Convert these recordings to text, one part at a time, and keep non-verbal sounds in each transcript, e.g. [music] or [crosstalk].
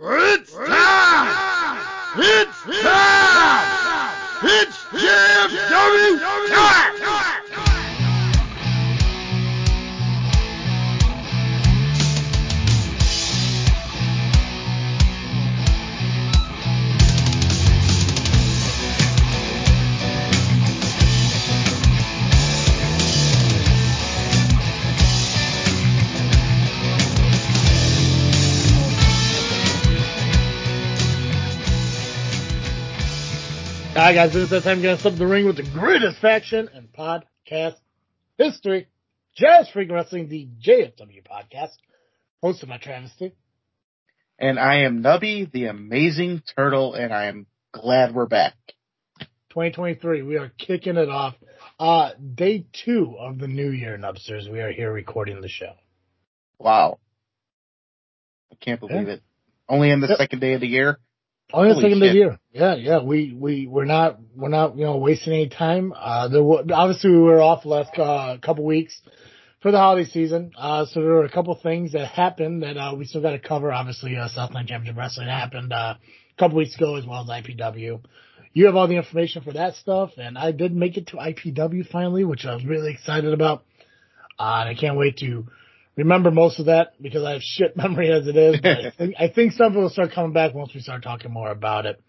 Rrrr! Alright guys, this is the time gonna step the ring with the greatest faction in podcast history. Just Freak Wrestling, the JFW podcast, hosted by Travesty. And I am Nubby, the amazing turtle, and I am glad we're back. 2023, we are kicking it off. Uh, day two of the new year in Upstairs. We are here recording the show. Wow. I can't believe Yeah. it. Only in the Yep. second day of the year. The Holy second of the shit. year. Yeah, yeah. We, we, we're not, we're not, you know, wasting any time. Uh, there were, obviously we were off the last, uh, couple weeks for the holiday season. Uh, so there were a couple things that happened that, uh, we still got to cover. Obviously, uh, Southland Championship Wrestling happened, uh, a couple weeks ago as well as IPW. You have all the information for that stuff and I did make it to IPW finally, which I was really excited about. Uh, and I can't wait to remember most of that because I have shit [laughs] memory as it is. But I [laughs] think, I think some of it will start coming back once we start talking more about it.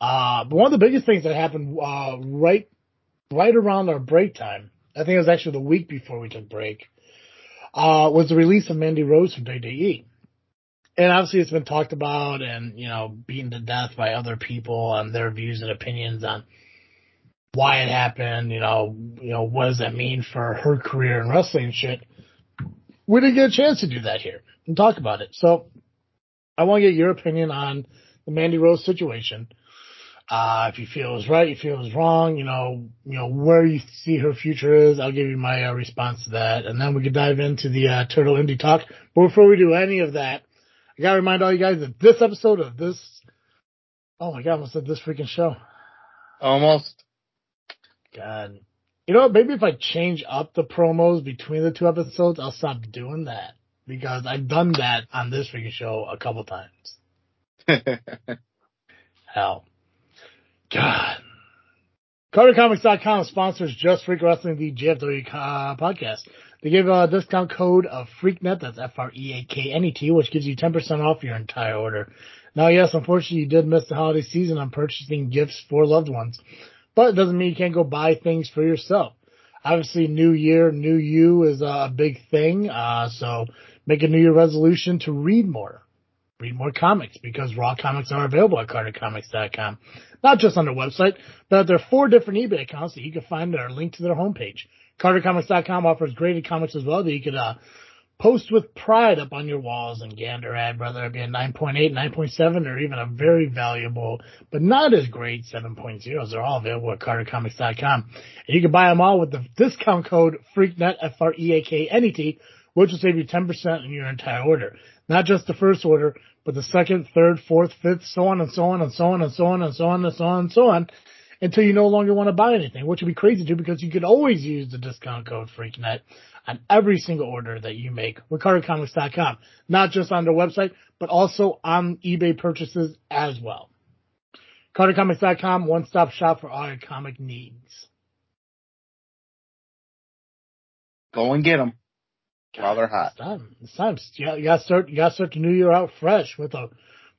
Uh, but one of the biggest things that happened, uh, right, right around our break time, I think it was actually the week before we took break, uh, was the release of Mandy Rose from WWE. And obviously it's been talked about and, you know, beaten to death by other people on their views and opinions on why it happened, you know, you know, what does that mean for her career in wrestling and shit. We didn't get a chance to do that here and talk about it. So I want to get your opinion on the Mandy Rose situation. Uh, if you feel it was right, you feel it was wrong, you know, you know, where you see her future is, I'll give you my uh, response to that. And then we can dive into the, uh, Turtle Indie Talk. But before we do any of that, I gotta remind all you guys that this episode of this, oh my god, I almost said this freaking show. Almost. God. You know what? Maybe if I change up the promos between the two episodes, I'll stop doing that. Because I've done that on this freaking show a couple times. [laughs] Hell. God. CarterComics.com sponsors Just Freak Wrestling, the JFW uh, podcast. They give a discount code of FreakNet, that's F-R-E-A-K-N-E-T, which gives you 10% off your entire order. Now, yes, unfortunately, you did miss the holiday season on purchasing gifts for loved ones, but it doesn't mean you can't go buy things for yourself. Obviously, new year, new you is a big thing, uh, so make a new year resolution to read more read more comics because raw comics are available at cartercomics.com. Not just on their website, but there are four different eBay accounts that you can find that are linked to their homepage. Cartercomics.com offers graded comics as well that you could uh, post with pride up on your walls and gander at, whether it be a 9.8, 9.7, or even a very valuable, but not as great 7.0s. They're all available at cartercomics.com. And you can buy them all with the discount code FREAKNET, F-R-E-A-K-N-E-T, which will save you 10% on your entire order. Not just the first order, but the second, third, fourth, fifth, so on and so on and so on and so on and so on and so on and so on until you no longer want to buy anything, which would be crazy too because you could always use the discount code FreakNet on every single order that you make with CarterComics.com. Not just on their website, but also on eBay purchases as well. CarterComics.com, one-stop shop for all your comic needs. Go and get them while they're hot. It's time. It's time. You you gotta start. You gotta start the new year out fresh with a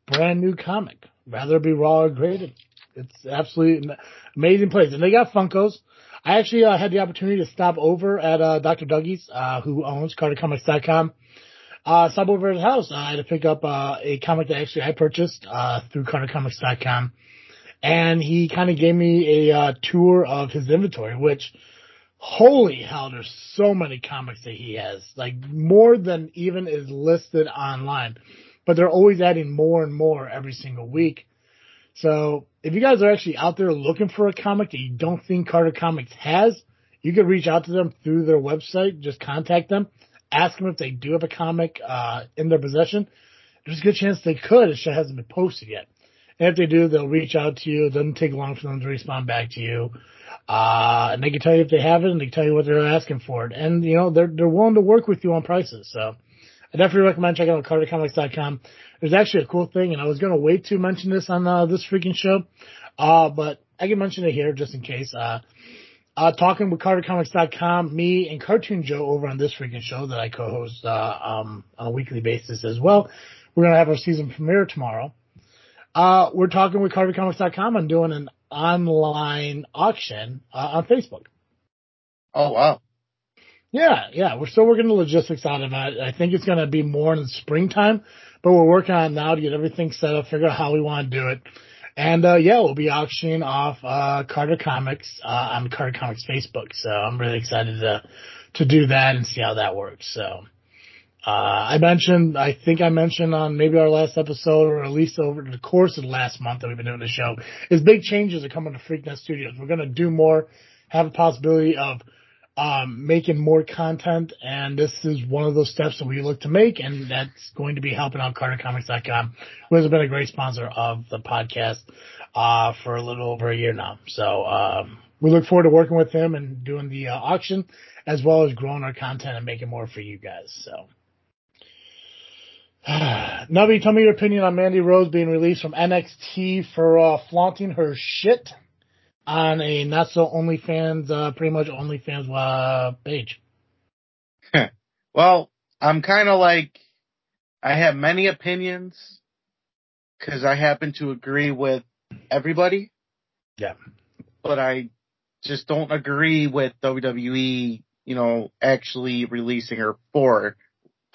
brand new comic. Rather be raw or graded. It's absolutely amazing place, and they got Funkos. I actually uh, had the opportunity to stop over at uh, Dr. Dougie's, uh, who owns CarterComics.com. Uh, stop over at his house. I had to pick up uh, a comic that actually I purchased uh, through CarterComics.com, and he kind of gave me a uh, tour of his inventory, which holy hell, there's so many comics that he has, like more than even is listed online. But they're always adding more and more every single week. So if you guys are actually out there looking for a comic that you don't think Carter Comics has, you can reach out to them through their website. Just contact them, ask them if they do have a comic uh, in their possession. There's a good chance they could. It just hasn't been posted yet. And if they do, they'll reach out to you. It doesn't take long for them to respond back to you. Uh, and they can tell you if they have it and they can tell you what they're asking for it. And, you know, they're, they're willing to work with you on prices. So I definitely recommend checking out CarterComics.com. There's actually a cool thing, and I was going to wait to mention this on uh, this freaking show, uh, but I can mention it here just in case. Uh, uh, talking with CarterComics.com, me and Cartoon Joe over on this freaking show that I co-host uh, um, on a weekly basis as well. We're going to have our season premiere tomorrow. Uh, we're talking with CarterComics.com and doing an online auction uh, on Facebook. Oh wow. Yeah, yeah. We're still working the logistics out of it. I think it's going to be more in the springtime, but we're working on it now to get everything set up, figure out how we want to do it. And, uh, yeah, we'll be auctioning off, uh, Carter Comics, uh, on Carter Comics Facebook. So I'm really excited to, to do that and see how that works. So, uh, I mentioned, I think I mentioned on maybe our last episode or at least over the course of the last month that we've been doing the show is big changes are coming to Freaknet Studios. We're going to do more, have a possibility of, um, making more content, and this is one of those steps that we look to make, and that's going to be helping out CarterComics.com, who has been a great sponsor of the podcast uh, for a little over a year now. So um, we look forward to working with him and doing the uh, auction, as well as growing our content and making more for you guys. So. [sighs] Nubby, tell me your opinion on Mandy Rose being released from NXT for uh, flaunting her shit on a not so OnlyFans, uh, pretty much OnlyFans uh, page. well, I'm kind of like, I have many opinions because I happen to agree with everybody. Yeah. But I just don't agree with WWE, you know, actually releasing her for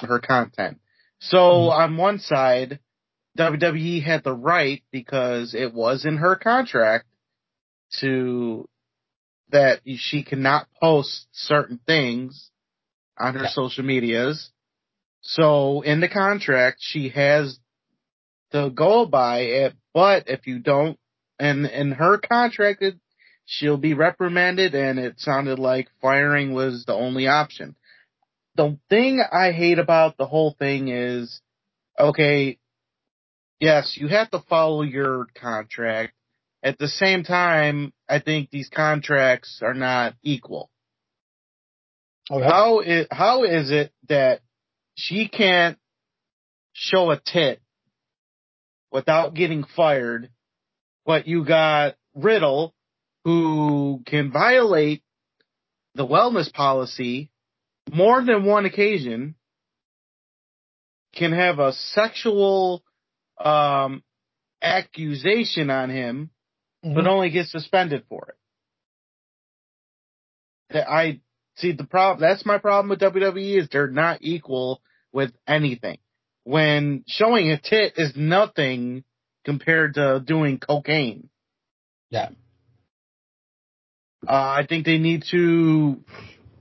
her content. So mm-hmm. on one side, WWE had the right because it was in her contract to that she cannot post certain things on her yeah. social medias. So in the contract, she has to go by it, eh, but if you don't, and in her contract, it, she'll be reprimanded and it sounded like firing was the only option. The thing I hate about the whole thing is, okay, yes, you have to follow your contract, at the same time, I think these contracts are not equal. Okay. How is, how is it that she can't show a tit without getting fired, but you got Riddle who can violate the wellness policy more than one occasion, can have a sexual um, accusation on him mm-hmm. but only gets suspended for it. I see the problem. That's my problem with WWE is they're not equal with anything. When showing a tit is nothing compared to doing cocaine. Yeah. Uh, I think they need to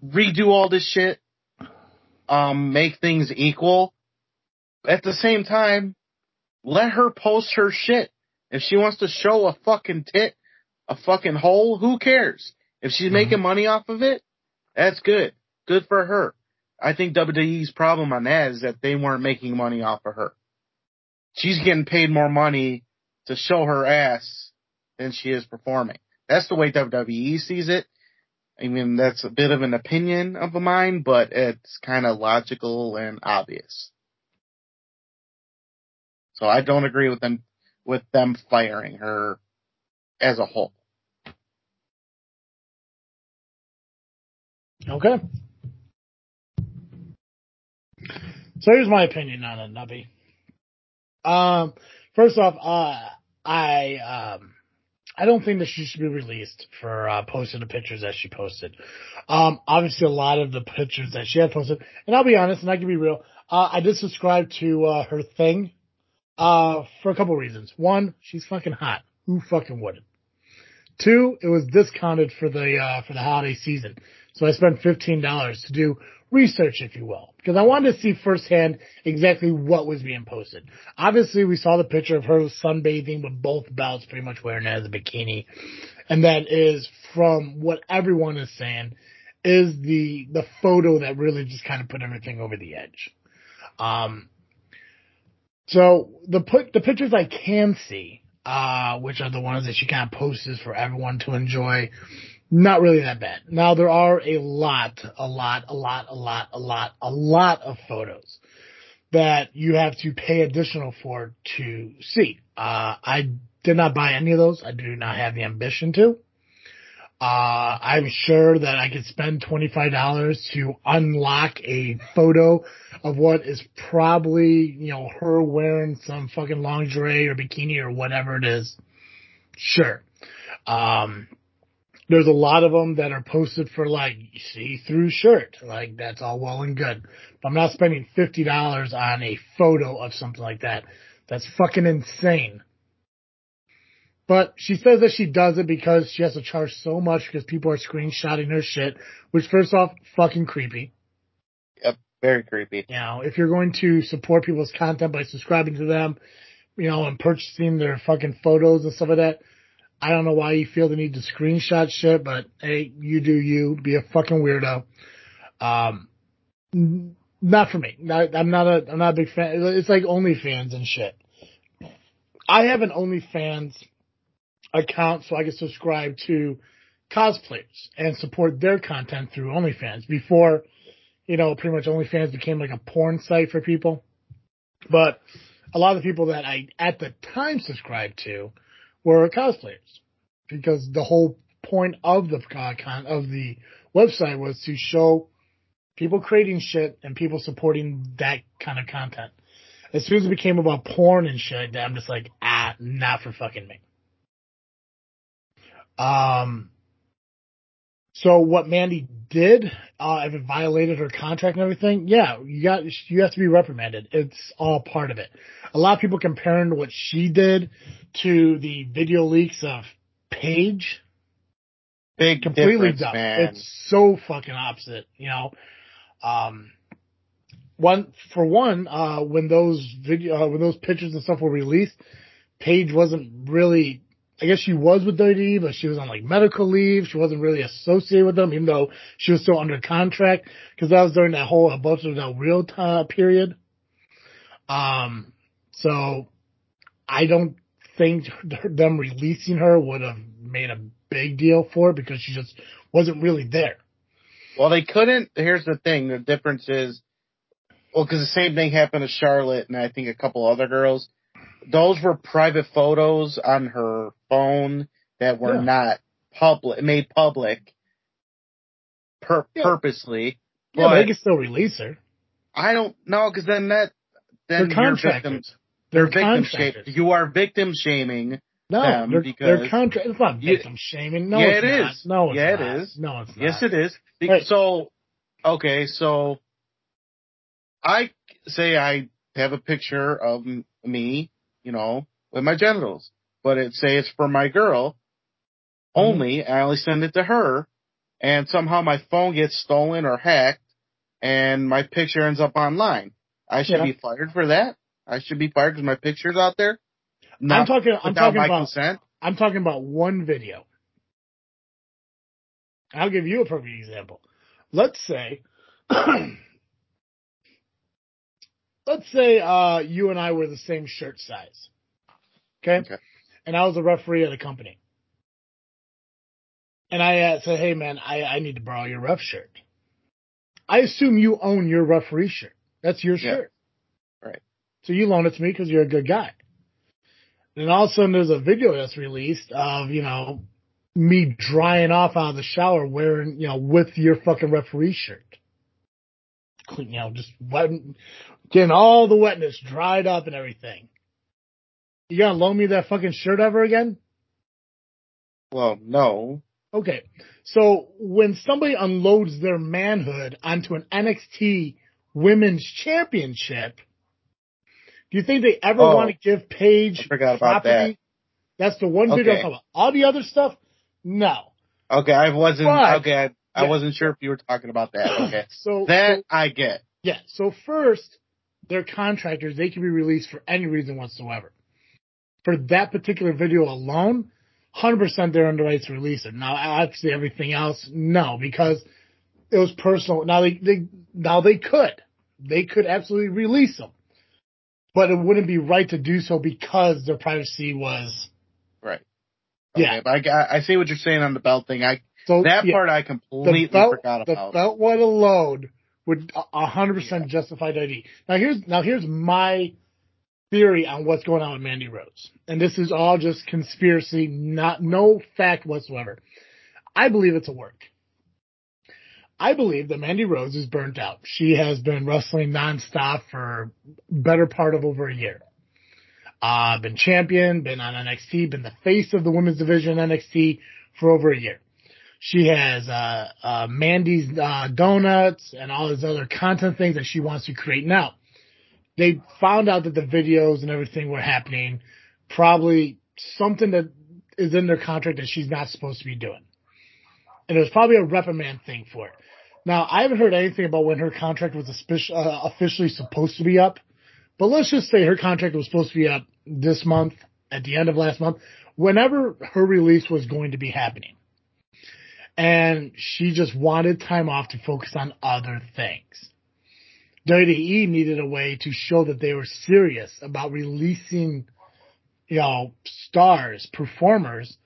redo all this shit, um, make things equal. At the same time, let her post her shit. If she wants to show a fucking tit, a fucking hole, who cares? If she's mm-hmm. making money off of it, that's good. Good for her. I think WWE's problem on that is that they weren't making money off of her. She's getting paid more money to show her ass than she is performing. That's the way WWE sees it. I mean, that's a bit of an opinion of a mine, but it's kind of logical and obvious. So I don't agree with them with them firing her as a whole. Okay. So here's my opinion on it, Nubby. Um, first off, uh, I, um, I don't think that she should be released for uh, posting the pictures that she posted. Um, obviously, a lot of the pictures that she had posted, and I'll be honest, and I can be real. Uh, I did subscribe to uh, her thing uh, for a couple reasons. One, she's fucking hot. Who fucking wouldn't? Two, it was discounted for the, uh, for the holiday season. So I spent $15 to do research, if you will, because I wanted to see firsthand exactly what was being posted. Obviously, we saw the picture of her sunbathing with both belts pretty much wearing as a bikini. And that is from what everyone is saying is the, the photo that really just kind of put everything over the edge. Um, so the put the pictures I can see, uh, which are the ones that she kind of posts for everyone to enjoy, not really that bad. Now there are a lot, a lot, a lot, a lot, a lot, a lot of photos. that you have to pay additional for to see. Uh, I did not buy any of those. I do not have the ambition to. Uh, I'm sure that I could spend $25 to unlock a photo of what is probably, you know, her wearing some fucking lingerie or bikini or whatever it is. Sure. Um, there's a lot of them that are posted for like see-through shirt. Like that's all well and good. But I'm not spending $50 on a photo of something like that. That's fucking insane. But she says that she does it because she has to charge so much because people are screenshotting her shit, which first off, fucking creepy. Yep, very creepy. You know, if you're going to support people's content by subscribing to them, you know, and purchasing their fucking photos and stuff like that, I don't know why you feel the need to screenshot shit, but hey, you do you. Be a fucking weirdo. Um, not for me. Not, I'm not a, I'm not a big fan. It's like OnlyFans and shit. I have an OnlyFans account so I could subscribe to cosplayers and support their content through OnlyFans before, you know, pretty much OnlyFans became like a porn site for people. But a lot of the people that I at the time subscribed to were cosplayers because the whole point of the of the website was to show people creating shit and people supporting that kind of content. As soon as it became about porn and shit, I'm just like, ah, not for fucking me. Um, so what Mandy did, uh, if it violated her contract and everything, yeah, you got, you have to be reprimanded. It's all part of it. A lot of people comparing what she did to the video leaks of Paige. Big completely dumb. man. It's so fucking opposite, you know. Um, one for one, uh, when those video, uh, when those pictures and stuff were released, Paige wasn't really. I guess she was with WWE, but she was on like medical leave. She wasn't really associated with them, even though she was still under contract because that was during that whole Alberto that real time period. Um, so I don't think them releasing her would have made a big deal for it because she just wasn't really there. Well, they couldn't. Here's the thing. The difference is, well, because the same thing happened to Charlotte and I think a couple other girls. Those were private photos on her phone that were Yeah. not public, made public, per- Yeah. purposely. Yeah, but they can still release her. I don't know because then that They're then you're victim, they're They're victim contractors. You are victim shaming. No, them they're, because- they're contract. It's not victim shaming. No, Yeah, it's it not. No, it's Yeah, it not. is. No, it's not. Yes, it is. Be- Right. So, okay, so I say I have a picture of me, you know, with my genitals, but it say it's for my girl only. Mm-hmm. I only send it to her, and somehow my phone gets stolen or hacked, and my picture ends up online. I should Yeah. be fired for that. I should be fired because my picture's out there. I'm talking. I'm talking about. consent. I'm talking about one video. I'll give you a perfect example. Let's say, [clears throat] let's say, uh, you and I were the same shirt size. Okay. Okay. And I was a referee at a company. And I uh, said, hey man, I, I need to borrow your ref shirt. I assume you own your referee shirt. That's your Yeah. shirt. Right. So you loan it to me because you're a good guy. And all of a sudden there's a video that's released of, you know, me drying off out of the shower wearing, you know, with your fucking referee shirt. Clean, you know, just wet, getting all the wetness dried up and everything. You gonna loan me that fucking shirt ever again? Well, no. Okay. So when somebody unloads their manhood onto an NXT women's championship, do you think they ever Oh, want to give Paige I forgot about property? That's the one video I'm Okay. talking about. All the other stuff, no. Okay, I wasn't. But- okay, I, I yeah. wasn't sure if you were talking about that. Okay, [clears throat] So that so- I get. yeah. So first, they're contractors. They can be released for any reason whatsoever. For that particular video alone, 100% they're under rights to release it. Now, obviously everything else, no, because it was personal. Now they, they, now they could. They could absolutely release them. But it wouldn't be right to do so because their privacy was, Right. Yeah. But I, I see what you're saying on the belt thing. I so that yeah, part I completely belt, forgot about. the belt one alone would a hundred percent justify WWE. Now here's now here's my theory on what's going on with Mandy Rose, and this is all just conspiracy, not no fact whatsoever. I believe it's a work. I believe that Mandy Rose is burnt out. She has been wrestling nonstop for better part of over a year. Uh, been champion, been on NXT, been the face of the women's division NXT for over a year. She has uh, uh, Mandy's uh, donuts and all these other content things that she wants to create now. They found out that the videos and everything were happening, probably something that is in their contract that she's not supposed to be doing. And there's probably a reprimand thing for it. Now, I haven't heard anything about when her contract was uh, officially supposed to be up, but let's just say her contract was supposed to be up this month, at the end of last month, whenever her release was going to be happening. And she just wanted time off to focus on other things. WWE needed a way to show that they were serious about releasing, you know, stars, performers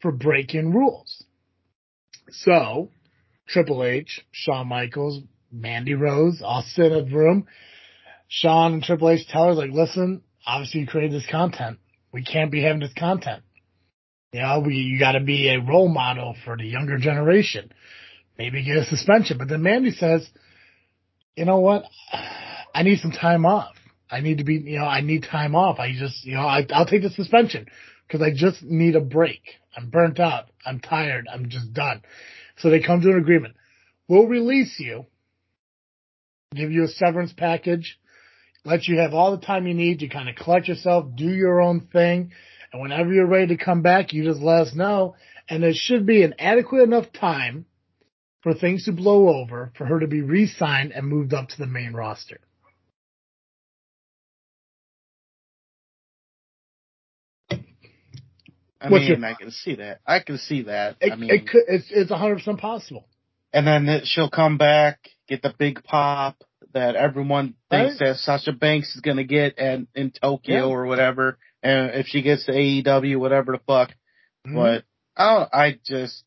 for breaking rules. So, Triple H, Shawn Michaels, Mandy Rose all sit in room. Shawn and Triple H tell her, like, listen, obviously you created this content. We can't be having this content. You know, we, you gotta be a role model for the younger generation. Maybe get a suspension. But then Mandy says, you know what? I need some time off. I need to be, you know, I need time off. I just, you know, I, I'll take the suspension because I just need a break. I'm burnt out. I'm tired. I'm just done. So they come to an agreement. We'll release you, give you a severance package, let you have all the time you need to kind of collect yourself, do your own thing. And whenever you're ready to come back, you just let us know. And there should be an adequate enough time for things to blow over for her to be re-signed and moved up to the main roster. I What's mean, your, I can see that. I can see that. It, I mean, it could, it's it's hundred percent possible. And then she'll come back, get the big pop that everyone thinks right? that Sasha Banks is gonna get and in Tokyo yeah. or whatever. And if she gets to AEW, whatever the fuck. Mm-hmm. But I don't, I just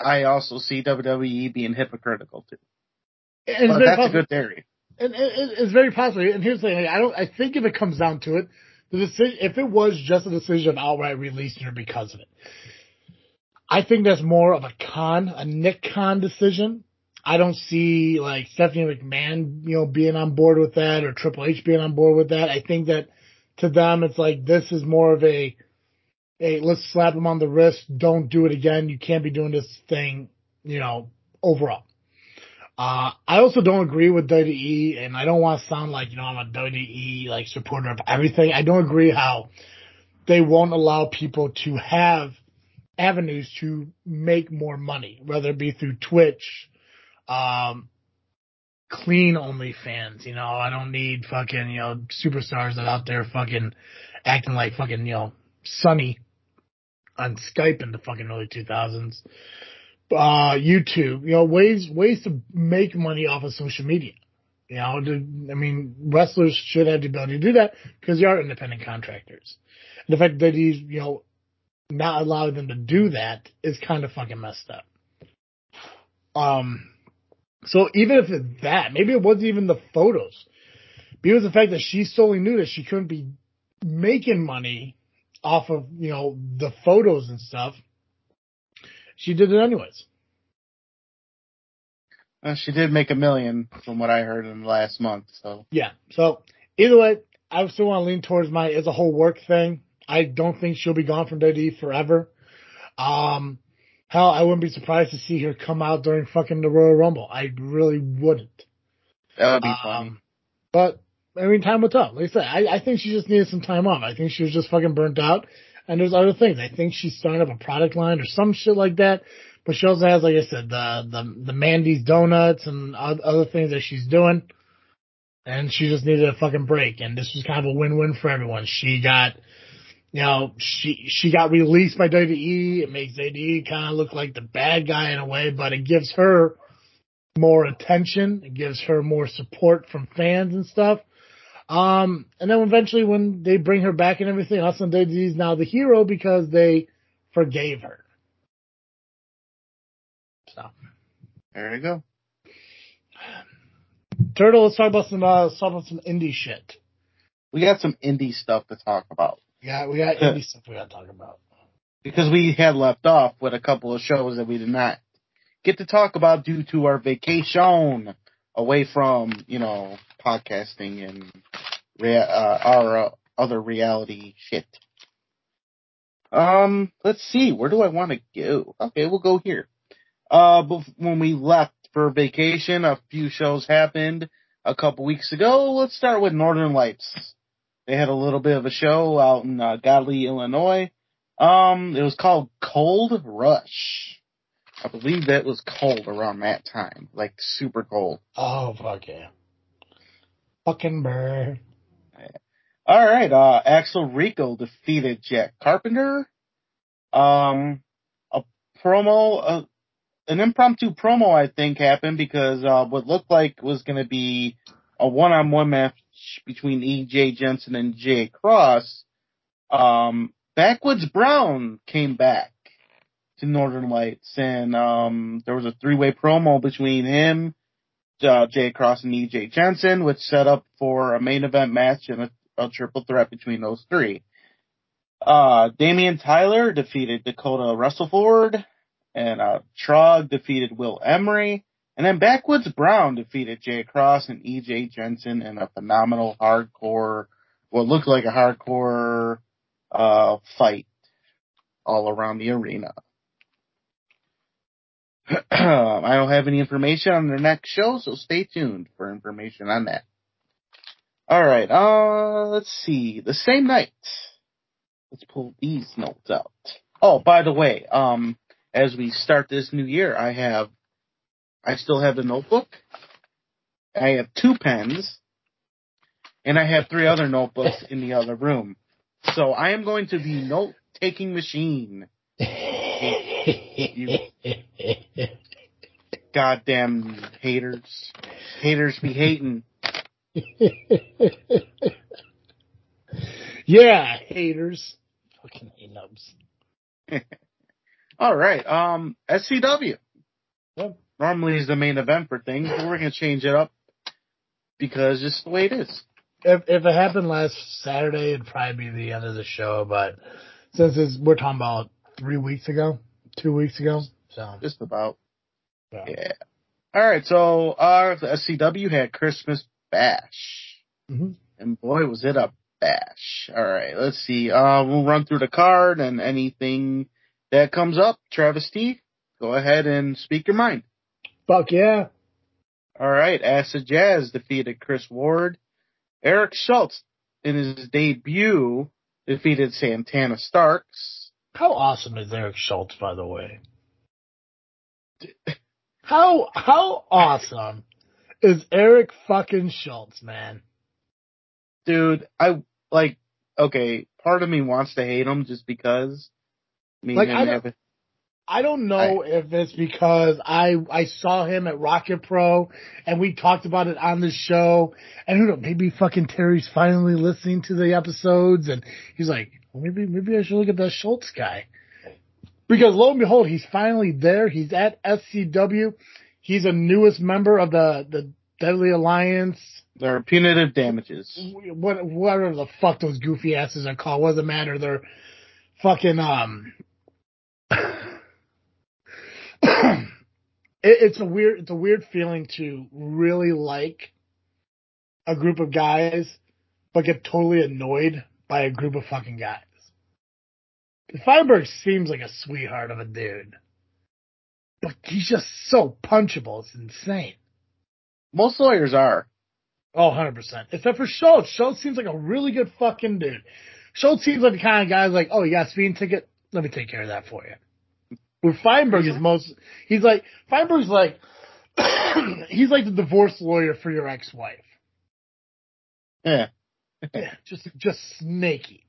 I also see WWE being hypocritical too. And but that's possible. a good theory. And, it's very possible. And here's the thing: I don't. I think if it comes down to it, the decision, if it was just a decision of outright releasing her because of it, I think that's more of a con, a Nick Khan decision. I don't see like Stephanie McMahon, you know, being on board with that or Triple H being on board with that. I think that to them, it's like this is more of a hey, let's slap him on the wrist. Don't do it again. You can't be doing this thing, you know, overall. Uh, I also don't agree with WWE, and I don't want to sound like, you know, I'm a WWE, like, supporter of everything. I don't agree how they won't allow people to have avenues to make more money, whether it be through Twitch, um, clean only fans, you know, I don't need fucking, you know, superstars that out there fucking acting like fucking, you know, Sunny on Skype in the fucking early 2000s. Uh, YouTube, you know, ways, ways to make money off of social media. You know, to, I mean, wrestlers should have the ability to do that because they are independent contractors. And the fact that he's, you know, not allowing them to do that is kind of fucking messed up. Um, so even if it's that, maybe it wasn't even the photos. Maybe it was the fact that she solely knew that she couldn't be making money off of, you know, the photos and stuff, she did it anyways. Uh, she did make a million from what I heard in the last month, so. Yeah. So either way, I still want to lean towards my as a whole work thing. I don't think she'll be gone from WWE forever. Um, hell, I wouldn't be surprised to see her come out during fucking the Royal Rumble. I really wouldn't. That would be um, funny. But I mean, time will tell. Like I said, I, I think she just needed some time off. I think she was just fucking burnt out. And there's other things. I think she's starting up a product line or some shit like that. But she also has, like I said, the the the Mandy's donuts and other things that she's doing. And she just needed a fucking break. And this was kind of a win-win for everyone. She got, you know, she she got released by WWE. It makes WWE kind of look like the bad guy in a way, but it gives her more attention. It gives her more support from fans and stuff. Um, and then eventually when they bring her back and everything, Austin Daisy is now the hero because they forgave her. So. There you go. Turtle, let's talk about some uh, let's talk about some indie shit. We got some indie stuff to talk about Yeah, we got indie [laughs] stuff we got to talk about. because we had left off with a couple of shows that we did not get to talk about due to our vacation away from you know podcasting and rea- uh, our uh, other reality shit. Um, let's see, where do I want to go? Okay, we'll go here. Uh, when we left for vacation, a few shows happened a couple weeks ago. Let's start with Northern Lights. They had a little bit of a show out in uh, Godley, Illinois. Um, it was called Cold Rush. I believe that was cold around that time, like super cold. Oh fuck yeah. Fucking burr. All right, uh, Axel Rico defeated Jack Carpenter. Um, a promo, uh, an impromptu promo, I think, happened because uh, what looked like was going to be a one-on-one match between EJ Jensen and Jay Cross. Um, Backwoods Brown came back to Northern Lights, and um, there was a three-way promo between him, uh, Jay Cross, and EJ Jensen, which set up for a main event match and a a triple threat between those three. Uh, Damian Tyler defeated Dakota Russellford, and uh, Trog defeated Will Emery, and then Backwoods Brown defeated Jay Cross and EJ Jensen in a phenomenal hardcore, what looked like a hardcore uh, fight all around the arena. [clears throat] I don't have any information on their next show, so stay tuned for information on that. All right. Uh, let's see. The same night. Let's pull these notes out. Oh, by the way, um, as we start this new year, I have, I still have the notebook. I have two pens, and I have three other notebooks in the other room. So I am going to be note taking machine. Goddamn haters. Haters be hating. [laughs] yeah, haters. Fucking hate nubs. [laughs] All right. Um, SCW. Yep. Normally is the main event for things, but we're gonna change it up because it's the way it is. If if it happened last Saturday, it'd probably be the end of the show. But since it's, we're talking about three weeks ago, two weeks ago, so Just about. yeah. Yeah. All right. So, our SCW had Christmas Bash, Mhm. and boy, was it a bash. All right. Let's see. Uh, we'll run through the card and anything that comes up. Travis T, go ahead and speak your mind. Fuck yeah. All right, Acid Jazz defeated Chris Ward. Eric Schultz, in his debut, defeated Santana Starks. How awesome is Eric Schultz, by the way? [laughs] How how awesome is Eric fucking Schultz, man? Dude, I like. Okay, part of me wants to hate him just because. Me Like, and I him don't- have a- I don't know if it's because I I saw him at Rocket Pro and we talked about it on the show and who knows maybe fucking Terry's finally listening to the episodes and he's like well, maybe maybe I should look at that Schultz guy because lo and behold he's finally there he's at SCW he's a newest member of the the Deadly Alliance there are punitive damages. what whatever the fuck those goofy asses are called. What does it matter? They're fucking um. [laughs] [clears throat] it, it's a weird it's a weird feeling to really like a group of guys, but get totally annoyed by a group of fucking guys. Feinberg seems like a sweetheart of a dude, but he's just so punchable. It's insane. Most lawyers are. Oh, 100%. Except for Schultz. Schultz seems like a really good fucking dude. Schultz seems like the kind of guy who's like, oh, you got a speeding ticket? Let me take care of that for you. Where Feinberg is most, he's like, Feinberg's like, [coughs] he's like the divorce lawyer for your ex-wife. Yeah. [laughs] Yeah, just, just snaky.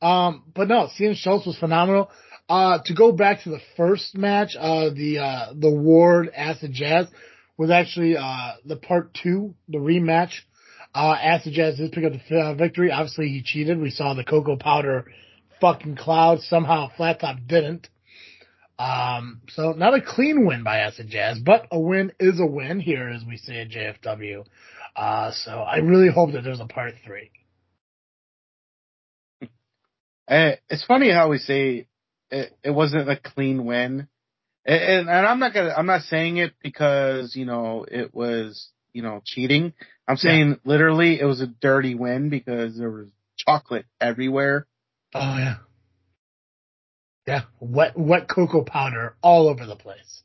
Um, but no, seeing Schultz was phenomenal. Uh, to go back to the first match, uh, the, uh, the Ward Acid Jazz was actually, uh, the part two, the rematch. Uh, Acid Jazz did pick up the uh, victory. Obviously he cheated. We saw the cocoa powder fucking cloud. Somehow Flat Top didn't. Um, so not a clean win by Acid Jazz, but a win is a win here, as we say at JFW. Uh, so I really hope that there's a part three. Eh, it's funny how we say it, it wasn't a clean win. And, and I'm not gonna, I'm not saying it because, you know, it was, you know, cheating. I'm saying yeah. literally it was a dirty win because there was chocolate everywhere. Oh yeah. Yeah. Wet, wet cocoa powder all over the place.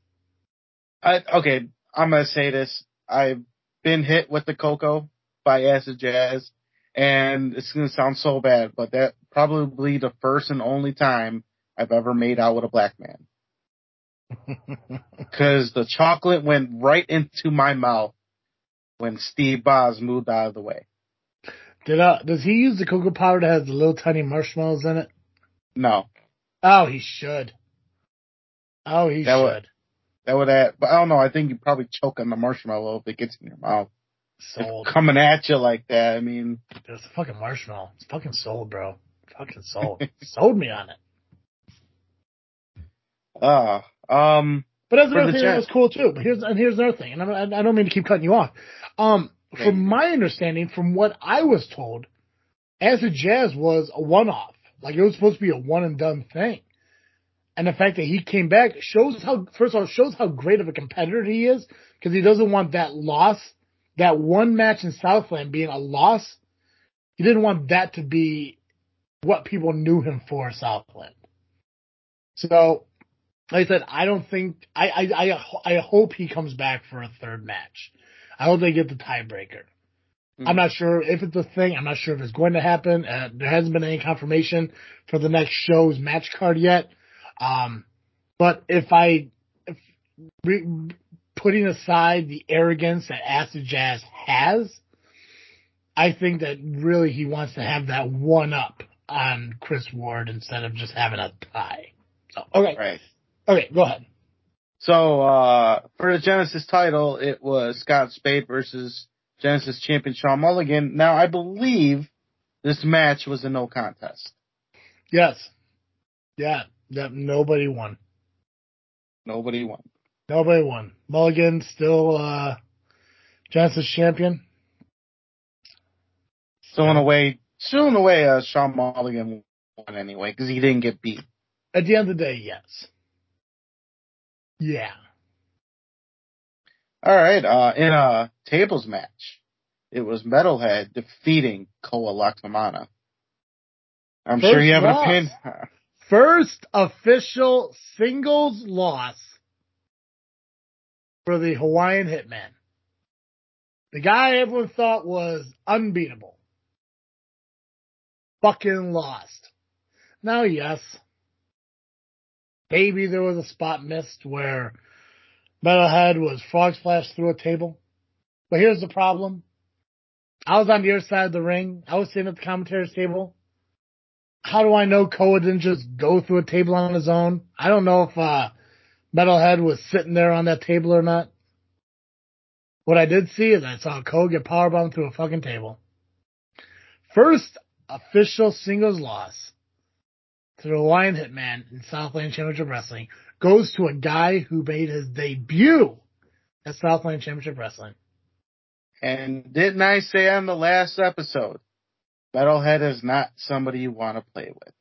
I, okay. I'm gonna say this. I've been hit with the cocoa by Acid Jazz and it's gonna sound so bad, but that probably the first and only time I've ever made out with a black man. [laughs] Cause the chocolate went right into my mouth when Steve Boz moved out of the way. Did uh does he use the cocoa powder that has the little tiny marshmallows in it? No. Oh, he should. Oh, he that should. Would, that would add, but I don't know. I think you probably choke on the marshmallow if it gets in your mouth. Sold. coming at you like that, I mean. It's a fucking marshmallow. It's fucking sold, bro. Fucking sold. [laughs] sold me on it. Ah, uh, um. But that's another thing that was cool too. But here's and here's another thing, and I, I don't mean to keep cutting you off. Um, from my understanding, from what I was told, Acid Jazz was a one-off. Like it was supposed to be a one and done thing. And the fact that he came back shows how, first of all, shows how great of a competitor he is because he doesn't want that loss, that one match in Southland being a loss. He didn't want that to be what people knew him for Southland. So like I said, I don't think I, I I I hope he comes back for a third match. I hope they get the tiebreaker. I'm not sure if it's a thing. I'm not sure if it's going to happen. Uh, there hasn't been any confirmation for the next show's match card yet. Um, but if I, if re, putting aside the arrogance that Acid Jazz has, I think that really he wants to have that one up on Chris Ward instead of just having a tie. So okay, right. Okay, go ahead. So, uh, for the Genesis title, it was Scott Spade versus Genesis champion Sean Mulligan. Now, I believe this match was a no contest. Yes. Yeah, that nobody won. Nobody won. Nobody won. Mulligan still, uh, Genesis champion. So in a way, so in a way, uh, Sean Mulligan won anyway, because he didn't get beat. At the end of the day, yes. Yeah. All right. Uh, in a tables match, it was Metalhead defeating Koa Laksamana. I'm First sure you have loss. an opinion. [laughs] First official singles loss for the Hawaiian Hitman. The guy everyone thought was unbeatable. Fucking lost. Now, yes, Maybe there was a spot missed where Metalhead was frog splashed through a table. But here's the problem. I was on the other side of the ring. I was sitting at the commentator's table. How do I know Koa didn't just go through a table on his own? I don't know if uh, Metalhead was sitting there on that table or not. What I did see is I saw Koa get powerbombed through a fucking table. First official singles loss to the Hawaiian Hitman in Southland Championship Wrestling goes to a guy who made his debut at Southland Championship Wrestling. And didn't I say on the last episode, Metalhead is not somebody you want to play with.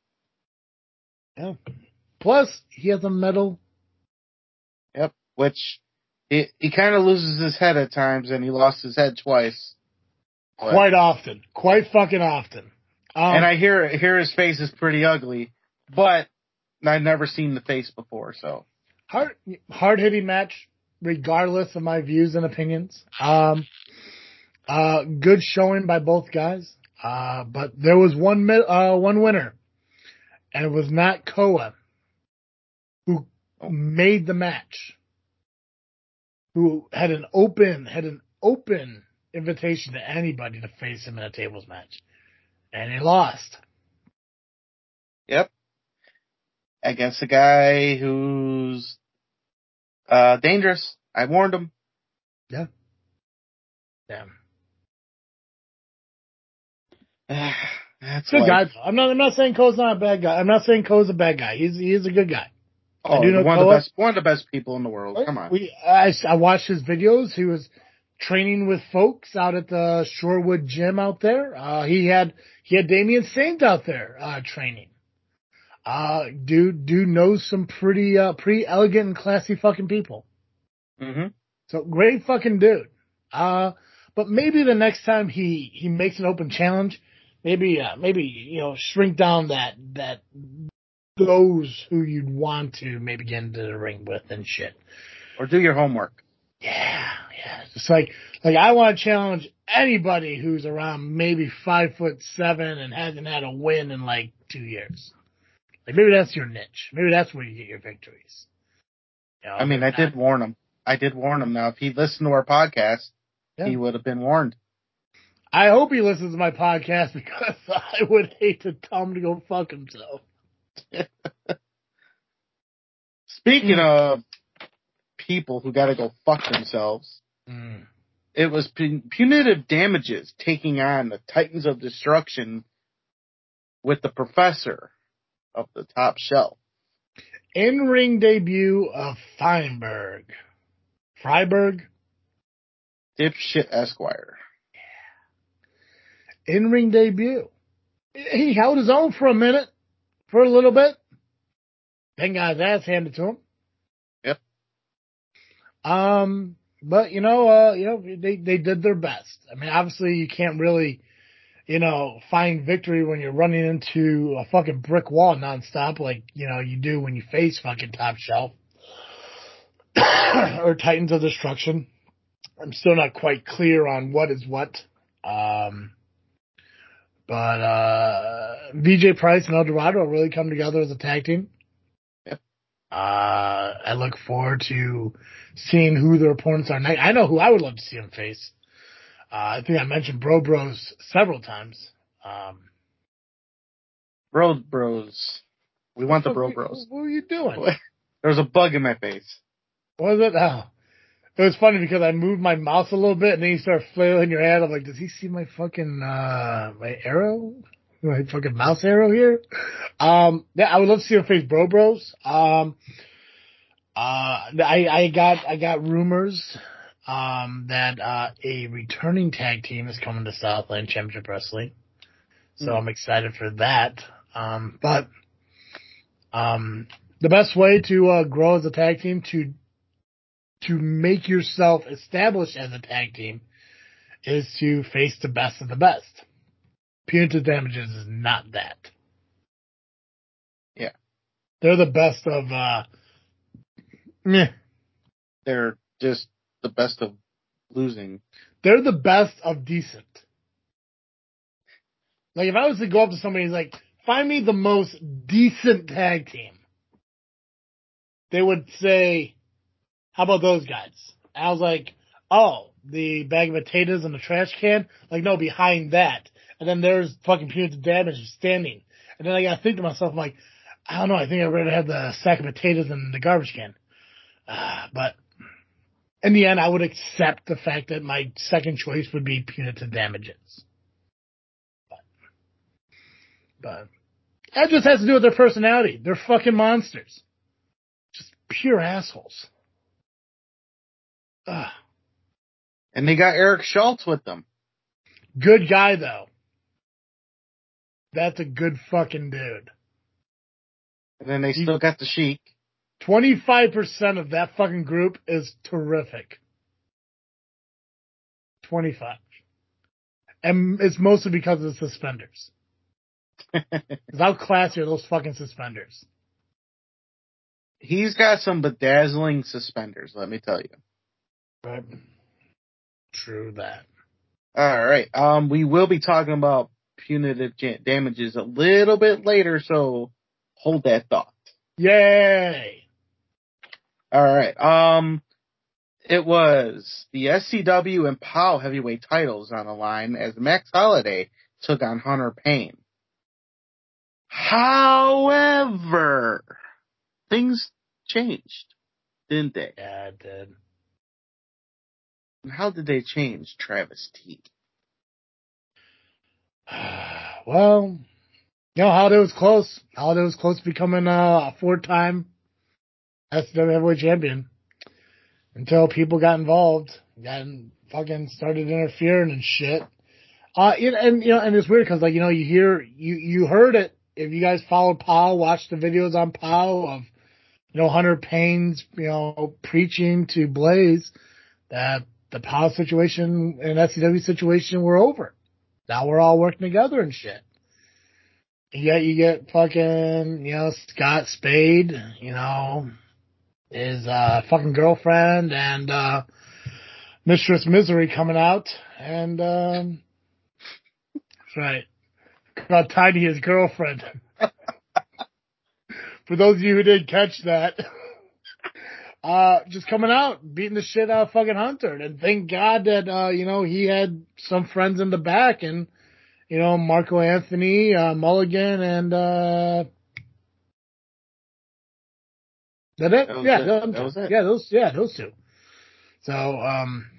Yeah. Plus, he has a medal. Yep. Which he he kind of loses his head at times, and he lost his head twice. Quite often, quite fucking often. Um, and I hear hear his face is pretty ugly, but I've never seen the face before, so hard hard hitting match, regardless of my views and opinions. Um, uh, good showing by both guys. Uh, but there was one uh, one winner, and it was not Koa, who made the match, who had an open had an open invitation to anybody to face him in a tables match, and he lost. Yep against a guy who's uh, dangerous. I warned him. Yeah. Damn. [sighs] That's good guy. I'm not. I'm not saying Cole's not a bad guy. I'm not saying Cole's a bad guy. He's he's a good guy. Oh, do know one of the best, one of the best people in the world. Come on. We, I, I watched his videos. He was training with folks out at the Shorewood gym out there. Uh, he had, he had Damian Saint out there, uh, training. Uh, dude, dude knows some pretty, uh, pretty elegant and classy fucking people. Mm-hmm. So great fucking dude. Uh, but maybe the next time he, he makes an open challenge, maybe, uh, maybe, you know, shrink down that, that, those who you'd want to maybe get into the ring with and shit. Or do your homework. Yeah, yeah. It's like, like I want to challenge anybody who's around maybe five foot seven and hasn't had a win in like two years. Like maybe that's your niche. Maybe that's where you get your victories. You know, I mean, I not- did warn him. I did warn him. Now, if he listened to our podcast, Yeah. he would have been warned. I hope he listens to my podcast [laughs] because I would hate to tell him to go fuck himself. [laughs] Speaking Hmm. of people who got to go fuck themselves, it was pun- punitive damages taking on the Titans of Destruction with the professor of the top shelf. In ring debut of Feinberg. Freiberg. Dipshit Esquire. Yeah. in ring debut. He held his own for a minute, for a little bit. Then got his ass handed to him. Yep. Um, but you know, uh, you know, they they did their best. I mean, obviously, you can't really, you know, find victory when you're running into a fucking brick wall nonstop, like you know you do when you face fucking Top Shelf [coughs] or Titans of Destruction. I'm still not quite clear on what is what. Um, but uh VJ Price and El Dorado really come together as a tag team. Yep. Uh I look forward to seeing who their opponents are. I know who I would love to see them face. Uh, I think I mentioned Bro Bros several times. Um, Bro Bros. We want the Bro Bros. What were you doing? [laughs] There's a bug in my face. What was it? Oh. It was funny because I moved my mouse a little bit and then you start flailing your head. I'm like, does he see my fucking, uh, my arrow? My fucking mouse arrow here? Um, yeah, I would love to see him face Bro Bros. Um, uh, I, I got, I got rumors, um, that, uh, a returning tag team is coming to Southland Championship Wrestling. So Hmm. I'm excited for that. Um, but, um, the best way to, uh, grow as a tag team to to make yourself established as a tag team is to face the best of the best. Punitive damages is not that. Yeah. They're the best of uh meh. They're just the best of losing. They're the best of decent. Like if I was to go up to somebody and like, find me the most decent tag team, they would say, How about those guys? I was like, Oh, the bag of potatoes and the trash can? Like, no, behind that. And then there's fucking punitive damage standing. And then I gotta think to myself, I'm like, I don't know, I think I'd rather have the sack of potatoes than the garbage can. Uh, [sighs] but in the end, I would accept the fact that my second choice would be punitive damages. But, but that just has to do with their personality. They're fucking monsters. Just pure assholes. Ugh. And they got Eric Schultz with them. Good guy though. That's a good fucking dude. And then they still got the Sheik. 25% of that fucking group is terrific. 25. And it's mostly because of the suspenders. [laughs] 'Cause how classy are those fucking suspenders? He's got some bedazzling suspenders, let me tell you. Right. True that. All right. Um, we will be talking about punitive damages a little bit later, so hold that thought. Yay! All right. Um, it was the SCW and POW heavyweight titles on the line as Max Holiday took on Hunter Payne. However, things changed, didn't they? Yeah, it did. And How did they change, Travis T? [sighs] well, you know, Holiday was close. Holiday was close to becoming uh, a four-time SCW heavyweight champion until people got involved, and fucking started interfering and shit. Uh, and, and you know, and it's weird because like you know you hear you you heard it if you guys followed POW, watched the videos on POW of you know Hunter Payne's you know preaching to Blaze that the POW situation and SCW situation were over. Now we're all working together and shit. Yeah, you get fucking, you know, Scott Spade, you know, his uh fucking girlfriend and uh Mistress Misery coming out and um that's right. About Tiny his girlfriend. [laughs] For those of you who didn't catch that. [laughs] Uh, just coming out, beating the shit out of fucking Hunter. And thank God that, uh, you know, he had some friends in the back and, you know, Marco Anthony, uh, Mulligan and, that it? That yeah, it. That it. Yeah, those, yeah, those two. So, um,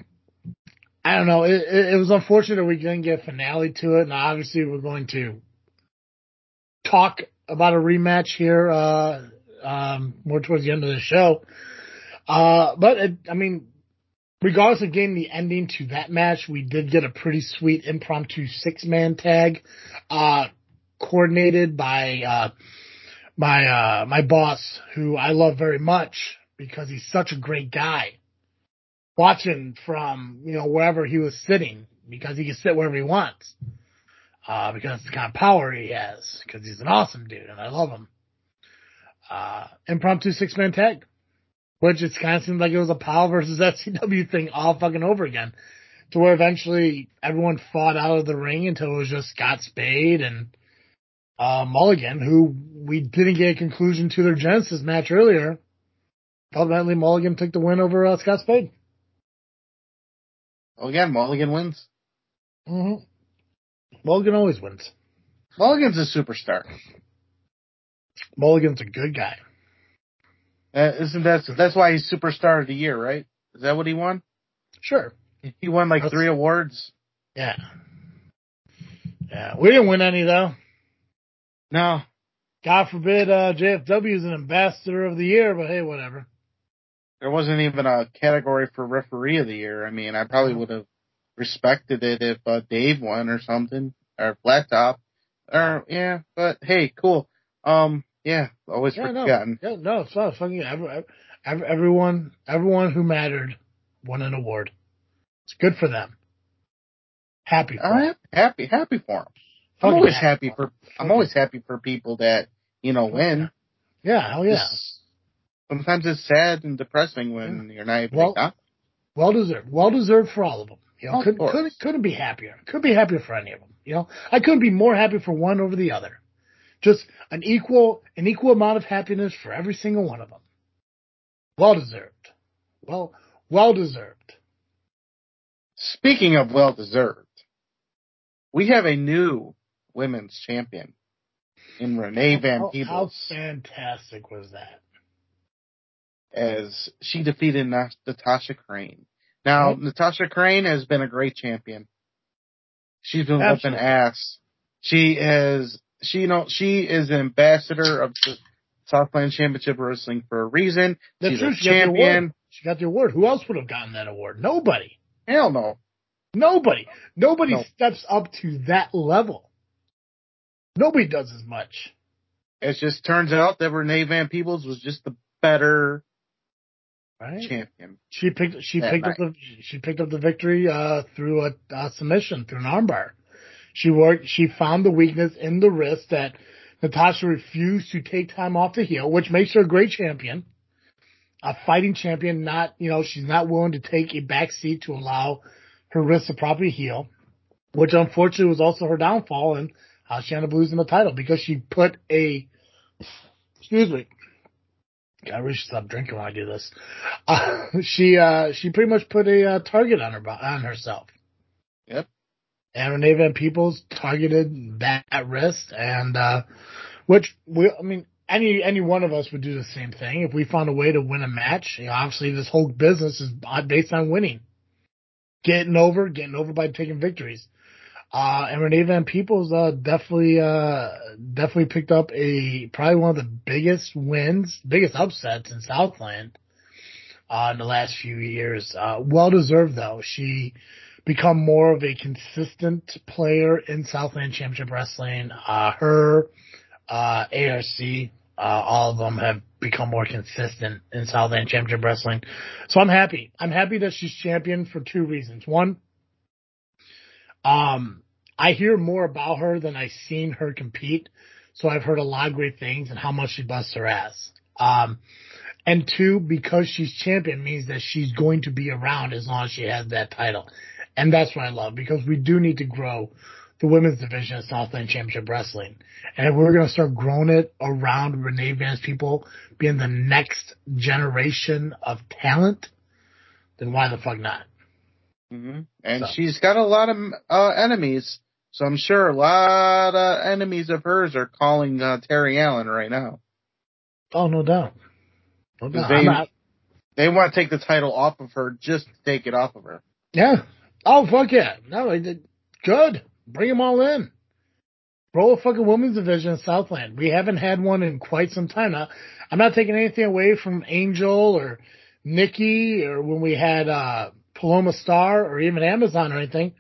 I don't know. It, it, it was unfortunate we didn't get a finale to it, and obviously we're going to talk about a rematch here, uh, um, more towards the end of the show. Uh, but it, I mean, regardless of getting the ending to that match, we did get a pretty sweet impromptu six man tag, uh, coordinated by, uh, my, uh, my boss, who I love very much because he's such a great guy. Watching from, you know, wherever he was sitting because he can sit wherever he wants. Uh, because the kind of power he has, because he's an awesome dude and I love him. Uh, impromptu six man tag. Which it kind of seemed like it was a POW versus [laughs] SCW thing all fucking over again. To where eventually everyone fought out of the ring until it was just Scott Spade and uh, Mulligan, who we didn't get a conclusion to their Genesis match earlier. Ultimately, Mulligan took the win over uh, Scott Spade. Again, Mulligan wins. Mm-hmm. Mulligan always wins. Mulligan's a superstar. Mulligan's a good guy. Uh, isn't that that's why he's superstar of the year, right? Is that what he won? Sure. He won like That's- three awards. Yeah. Yeah. We didn't win any though. No, God forbid uh, JFW is an ambassador of the year, but hey, whatever. there wasn't even a category for referee of the year. I mean, I probably would have respected it if uh, Dave won or something or Flat Top. Or yeah, but hey, cool. Um, yeah, always Yeah, no, forgotten. yeah, no, it's not fucking every, every, everyone, everyone who mattered won an award. It's good for them. Happy for I'm them. happy, happy for him. I'm always happy for. I'm always happy for people that you know win. Yeah, hell yeah. It's- Sometimes it's sad and depressing when you're not able Well, to. Well deserved. Well deserved for all of them. You know, couldn't, couldn't, couldn't be happier. Couldn't be happier for any of them. You know, I couldn't be more happy for one over the other. Just an equal, an equal amount of happiness for every single one of them. Well deserved. Well, well deserved. Speaking of well deserved, we have a new women's champion in Renee Van How, how fantastic was that? as she defeated Na- Natasha Crane. Now, Right. Natasha Crane has been a great champion. She's been whipping Absolutely. ass. She is, she, you know, she is an ambassador of the Southland Championship Wrestling for a reason. That's She's true. a She got champion. She got the award. Who else would have gotten that award? Nobody. Hell no. Nobody. Nobody No. steps up to that level. Nobody does as much. It just turns out that Renee Van Peebles was just the better Right? champion. She picked she picked up the she picked up the victory uh, through a, a submission through an armbar. She worked. She found the weakness in the wrist that Natasha refused to take time off the heel, which makes her a great champion, a fighting champion. Not you know she's not willing to take a back seat to allow her wrist to properly heal, which unfortunately was also her downfall and how she ended up losing the title because she put a excuse me. I really should stop drinking when I do this. Uh, [laughs] she uh, she pretty much put a uh, target on her on herself. Yep. And Renee Van Peebles targeted that wrist, and uh, which we, I mean, any any one of us would do the same thing if we found a way to win a match. You know, obviously, this whole business is based on winning, getting over, getting over by taking victories. Uh, and Renee Van Peebles, uh, definitely, uh, definitely picked up a, probably one of the biggest wins, biggest upsets in Southland, uh, in the last few years. Uh, well deserved though. She become more of a consistent player in Southland Championship Wrestling. Uh, her, uh, ARC, uh, all of them have become more consistent in Southland Championship Wrestling. So I'm happy. I'm happy that she's champion for two reasons. One, um, I hear more about her than I've seen her compete. So I've heard a lot of great things and how much she busts her ass. Um, and two, because she's champion means that she's going to be around as long as she has that title. And that's what I love because we do need to grow the women's division of Southland Championship Wrestling. And if we're going to start growing it around Renee Van Peebles being the next generation of talent, then why the fuck not? Mm-hmm. And So. she's got a lot of uh, enemies, so I'm sure a lot of enemies of hers are calling uh, Terry Allen right now. Oh, no doubt. No doubt. they- not- They want to take the title off of her just to take it off of her. yeah. Oh, fuck yeah. No, good. Bring them all in. Roll a fucking women's division in Southland. We haven't had one in quite some time now. I'm not taking anything away from Angel or Nikki or when we had uh Paloma Star or even Amazon or anything.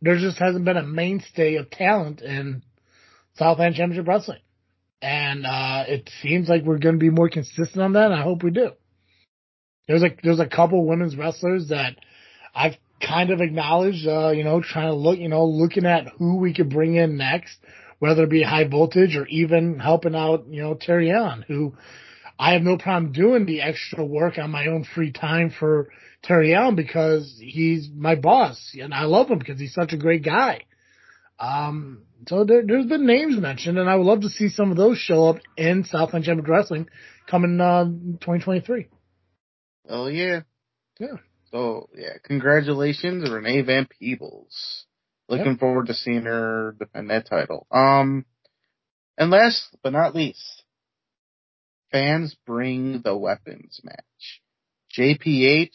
There just hasn't been a mainstay of talent in Southland Championship Wrestling. And uh it seems like we're gonna be more consistent on that and I hope we do. There's a there's a couple women's wrestlers that I've kind of acknowledged, uh, you know, trying to look, you know, looking at who we could bring in next, whether it be high voltage or even helping out, you know, Terry Allen, who I have no problem doing the extra work on my own free time for Terry Allen because he's my boss and I love him because he's such a great guy. Um, so there, there's been names mentioned and I would love to see some of those show up in Southland Championship Wrestling coming, uh, 2023. Oh yeah. Yeah. So yeah, congratulations, Renee Van Peebles. Looking forward to seeing her defend that title. Um, and last but not least, fans bring the weapons match. JPH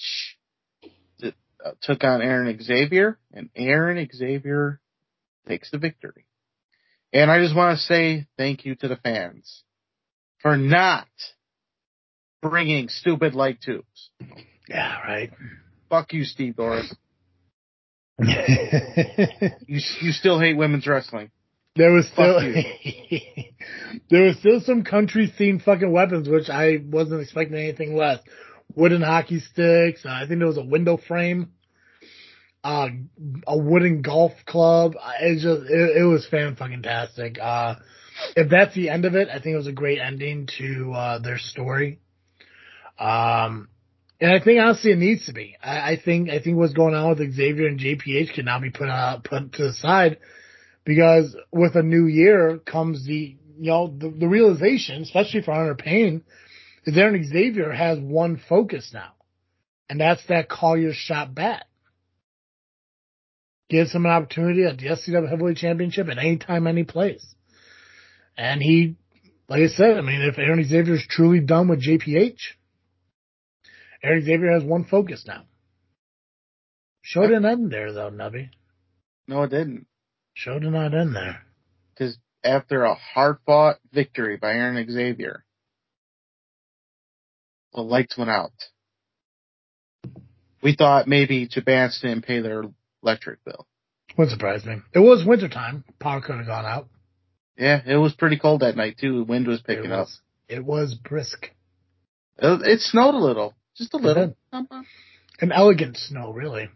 uh, took on Aaron Xavier, and Aaron Xavier takes the victory. And I just want to say thank you to the fans for not bringing stupid light tubes. Yeah, right. Fuck you, Steve Doris. [laughs] You you still hate women's wrestling. There was still [laughs] there was still some country themed fucking weapons, which I wasn't expecting anything less. Wooden hockey sticks. Uh, I think there was a window frame. Uh, a wooden golf club. Uh, It just it, it was fan fucking tastic. Uh, if that's the end of it, I think it was a great ending to uh, their story. Um, and I think honestly it needs to be. I, I think I think what's going on with Xavier and JPH can now be put uh, put to the side because with a new year comes the you know the, the realization, especially for Hunter Payne, Aaron Xavier has one focus now, and that's that call your shot bat. Gives him an opportunity at the SCW Heavyweight Championship at any time, any place, and he, like I said, I mean, if Aaron Xavier is truly done with JPH, Aaron Xavier has one focus now. Show didn't end there though, Nubby. No, it didn't. Show did not end there. Because after a hard fought victory by Aaron Xavier, the lights went out. We thought maybe Jabans didn't pay their electric bill. Wouldn't surprise me. It was wintertime. Power could have gone out. Yeah, it was pretty cold that night too. The wind was picking it up. It was brisk. It, it snowed a little, just a little. An elegant snow, really.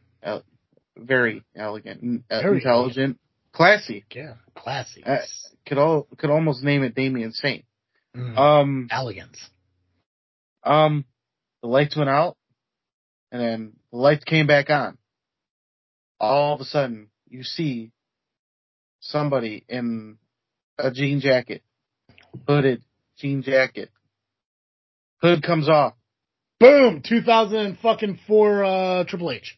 Very elegant, uh, Very intelligent, classy. Yeah. Classy. Uh, could all could almost name it Damien Saint. Mm. Um, Elegance. Um, the lights went out, and then the lights came back on. All of a sudden, you see somebody in a jean jacket, hooded jean jacket. Hood comes off. Boom! 2004 uh, Triple H.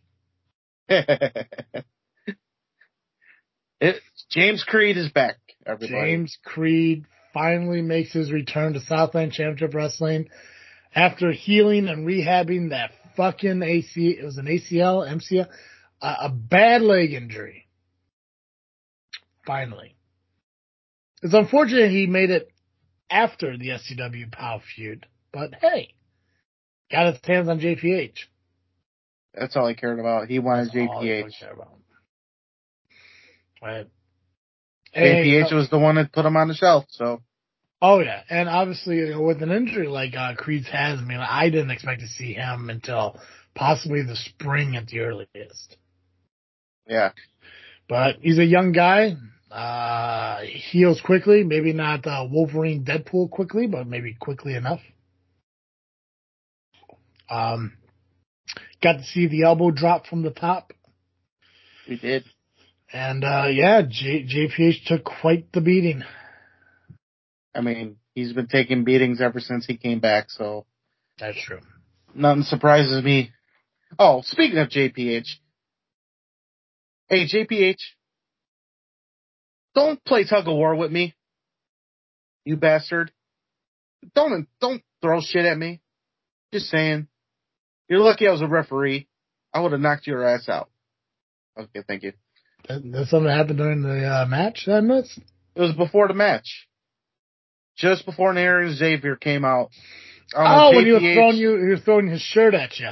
[laughs] it, James Creed is back. Everybody. James Creed finally makes his return to Southland Championship Wrestling after healing and rehabbing that fucking AC. It was an ACL, MCL, a, a bad leg injury. finally. It's unfortunate he made it after the SCW POW feud, but hey, got his hands on JPH. That's all he cared about. He wanted That's JPH. Right. JPH Hey, was the one that put him on the shelf. So Oh yeah, and obviously you know, with an injury like uh, Creed's has, I mean, I didn't expect to see him until possibly the spring at the earliest. yeah, But he's a young guy. Uh, heals quickly. Maybe not uh, Wolverine, Deadpool quickly, but maybe quickly enough. Um, got to see the elbow drop from the top, we did. and uh, yeah, J- JPH took quite the beating. I mean, he's been taking beatings ever since he came back. So That's true. nothing surprises me. Oh, speaking of JPH, hey JPH, don't play tug of war with me, you bastard. Don't don't throw shit at me. Just saying. You're lucky I was a referee. I would have knocked your ass out. Okay, thank you. That, that's something that happened during the uh, match. That missed. It was before the match. Just before Aaron Xavier came out. Um, Oh, when he was throwing you, he was throwing his shirt at you.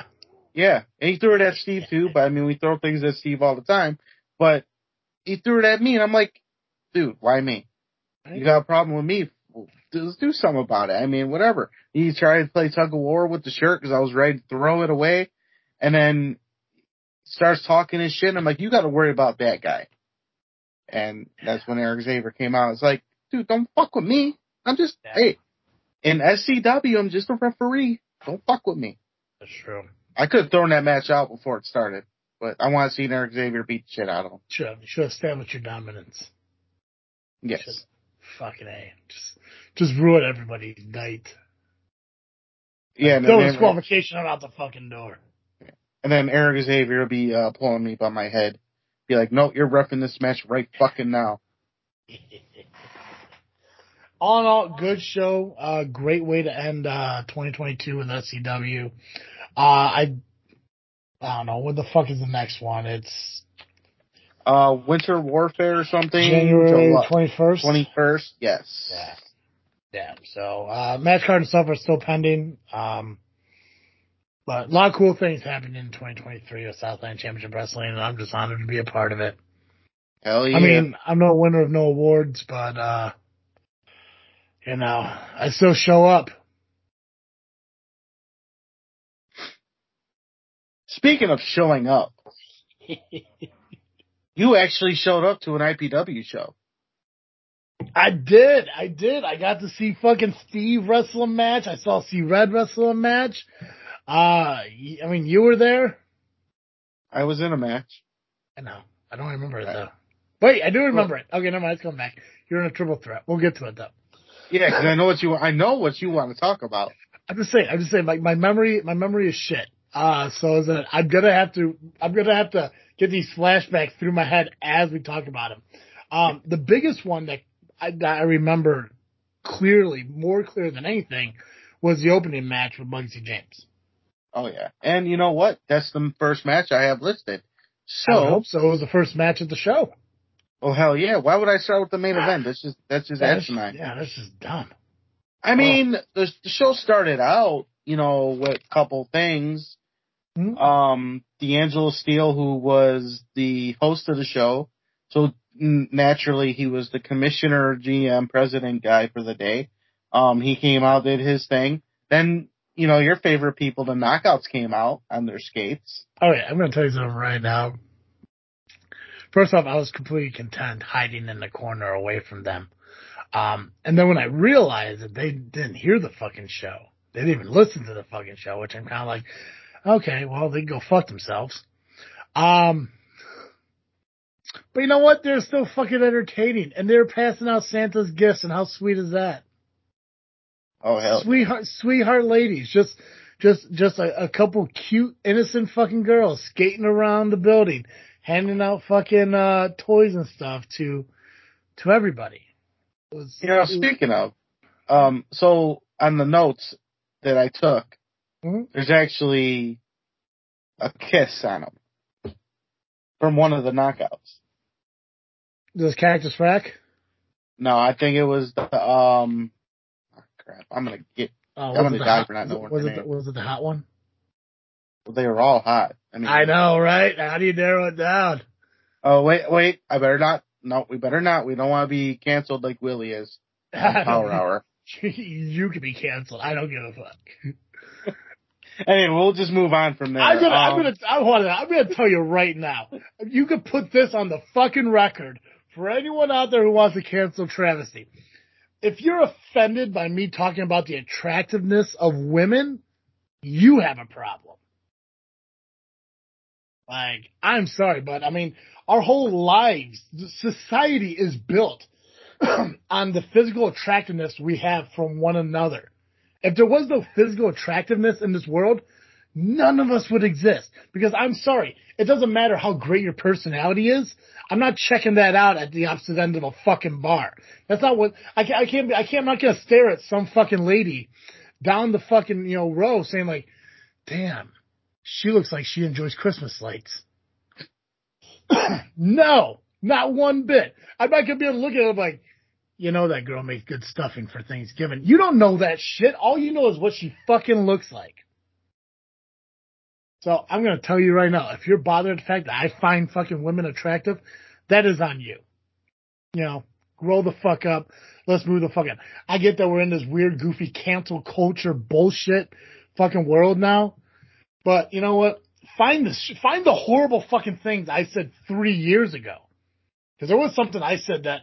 Yeah, and he threw it at Steve too. But I mean, we throw things at Steve all the time. But he threw it at me, and I'm like, dude, why me? You got a problem with me? Let's do something about it. I mean, whatever. He tried to play tug of war with the shirt because I was ready to throw it away, and then starts talking his shit. And I'm like, you got to worry about that guy. And that's when Eric Xavier came out. It's like, dude, don't fuck with me. I'm just Yeah. hey, in SCW, I'm just a referee. Don't fuck with me. That's true. I could have thrown that match out before it started, but I want to see Eric Xavier beat the shit out of him. Sure, have, should have established your dominance. Yes. Should- Fucking a. Just, just ruin everybody's night. Yeah, and Throw disqualification out the fucking door. and then Eric Xavier will be uh, pulling me by my head. Be like, no, you're refing this match right fucking now. [laughs] all in all, good show. Uh, great way to end uh, 2022 with SCW. Uh, I I don't know what the fuck is the next one. It's Uh, Winter Warfare or something. January 21st. 21st, yes. Yeah. Yeah. So, uh, match card and stuff are still pending. Um, but a lot of cool things happening in 2023 with Southland Championship Wrestling, and I'm just honored to be a part of it. Hell yeah. I mean, I'm no winner of no awards, but, uh, you know, I still show up. Speaking of showing up, [laughs] you actually showed up to an IPW show. I did. I did. I got to see fucking Steve wrestle a match. I saw C Red wrestle a match. Uh, I mean, you were there. I was in a match. I know. I don't remember it though. Wait, I do remember it. Okay, never mind. Let's come back. You're in a triple threat. We'll get to it though. Yeah, 'cause I know what you. I know what you want to talk about. I'm just saying. I'm just saying. Like my memory, my memory is shit. Uh, so is that I'm gonna have to. I'm gonna have to get these flashbacks through my head as we talk about him. Um, the biggest one that I, that I remember clearly, more clear than anything, was the opening match with Bugsy James. Oh yeah, and you know what? That's the first match I have listed. I So, hope so. It was the first match of the show. Oh hell yeah! Why would I start with the main event? That's just that's just That's- asinine. yeah, that's just dumb. I mean, the, the show started out, you know, with a couple things. Hmm? Um, D'Angelo Steele, who was the host of the show, so naturally he was the commissioner, GM, president guy for the day. Um, he came out, did his thing. Then, you know, your favorite people, the Knockouts, came out on their skates. Oh yeah, I'm gonna tell you something right now. First off, I was completely content hiding in the corner away from them. Um, and then when I realized that they didn't hear the fucking show, they didn't even listen to the fucking show, which I'm kind of like, okay, well, they can go fuck themselves. Um, but you know what? They're still fucking entertaining and they're passing out Santa's gifts and how sweet is that? Oh hell. sweetheart, sweetheart ladies, just, just, just a, a couple cute, innocent fucking girls skating around the building, handing out fucking uh, toys and stuff to, to everybody. Was, You know, speaking of, um, so on the notes that I took, Mhm. there's actually a kiss on them from one of the knockouts. This Cactus Rack? No, I think it was the um. Oh, crap, I'm gonna get. Uh, I'm gonna die hot, for not knowing was it was it the hot one? They were all hot. I mean, I know, right? How do you narrow it down? Oh wait, wait. I better not. No, we better not. We don't want to be canceled like Willie is. [laughs] Power Hour. [laughs] you could be canceled. I don't give a fuck. [laughs] Anyway, we'll just move on from there. I'm gonna, I'm Um, gonna, I want to, I'm gonna tell you right now. You could put this on the fucking record for anyone out there who wants to cancel travesty. If you're offended by me talking about the attractiveness of women, you have a problem. Like, I'm sorry, but I mean, our whole lives, society is built [clears throat] on the physical attractiveness we have from one another. If there was no physical attractiveness in this world, none of us would exist. Because I'm sorry, it doesn't matter how great your personality is. I'm not checking that out at the opposite end of a fucking bar. That's not what I can't. I can't. I can't. I'm not gonna stare at some fucking lady down the fucking you know row saying like, "Damn, she looks like she enjoys Christmas lights." [clears throat] no, not one bit. I'm not gonna be able to look at her like, you know that girl makes good stuffing for Thanksgiving. You don't know that shit. All you know is what she fucking looks like. So I'm gonna tell you right now, if you're bothered the fact that I find fucking women attractive, that is on you. You know, grow the fuck up. Let's move the fuck on. I get that we're in this weird, goofy cancel culture bullshit fucking world now. But you know what? Find the find the horrible fucking things I said three years ago. Because there was something I said that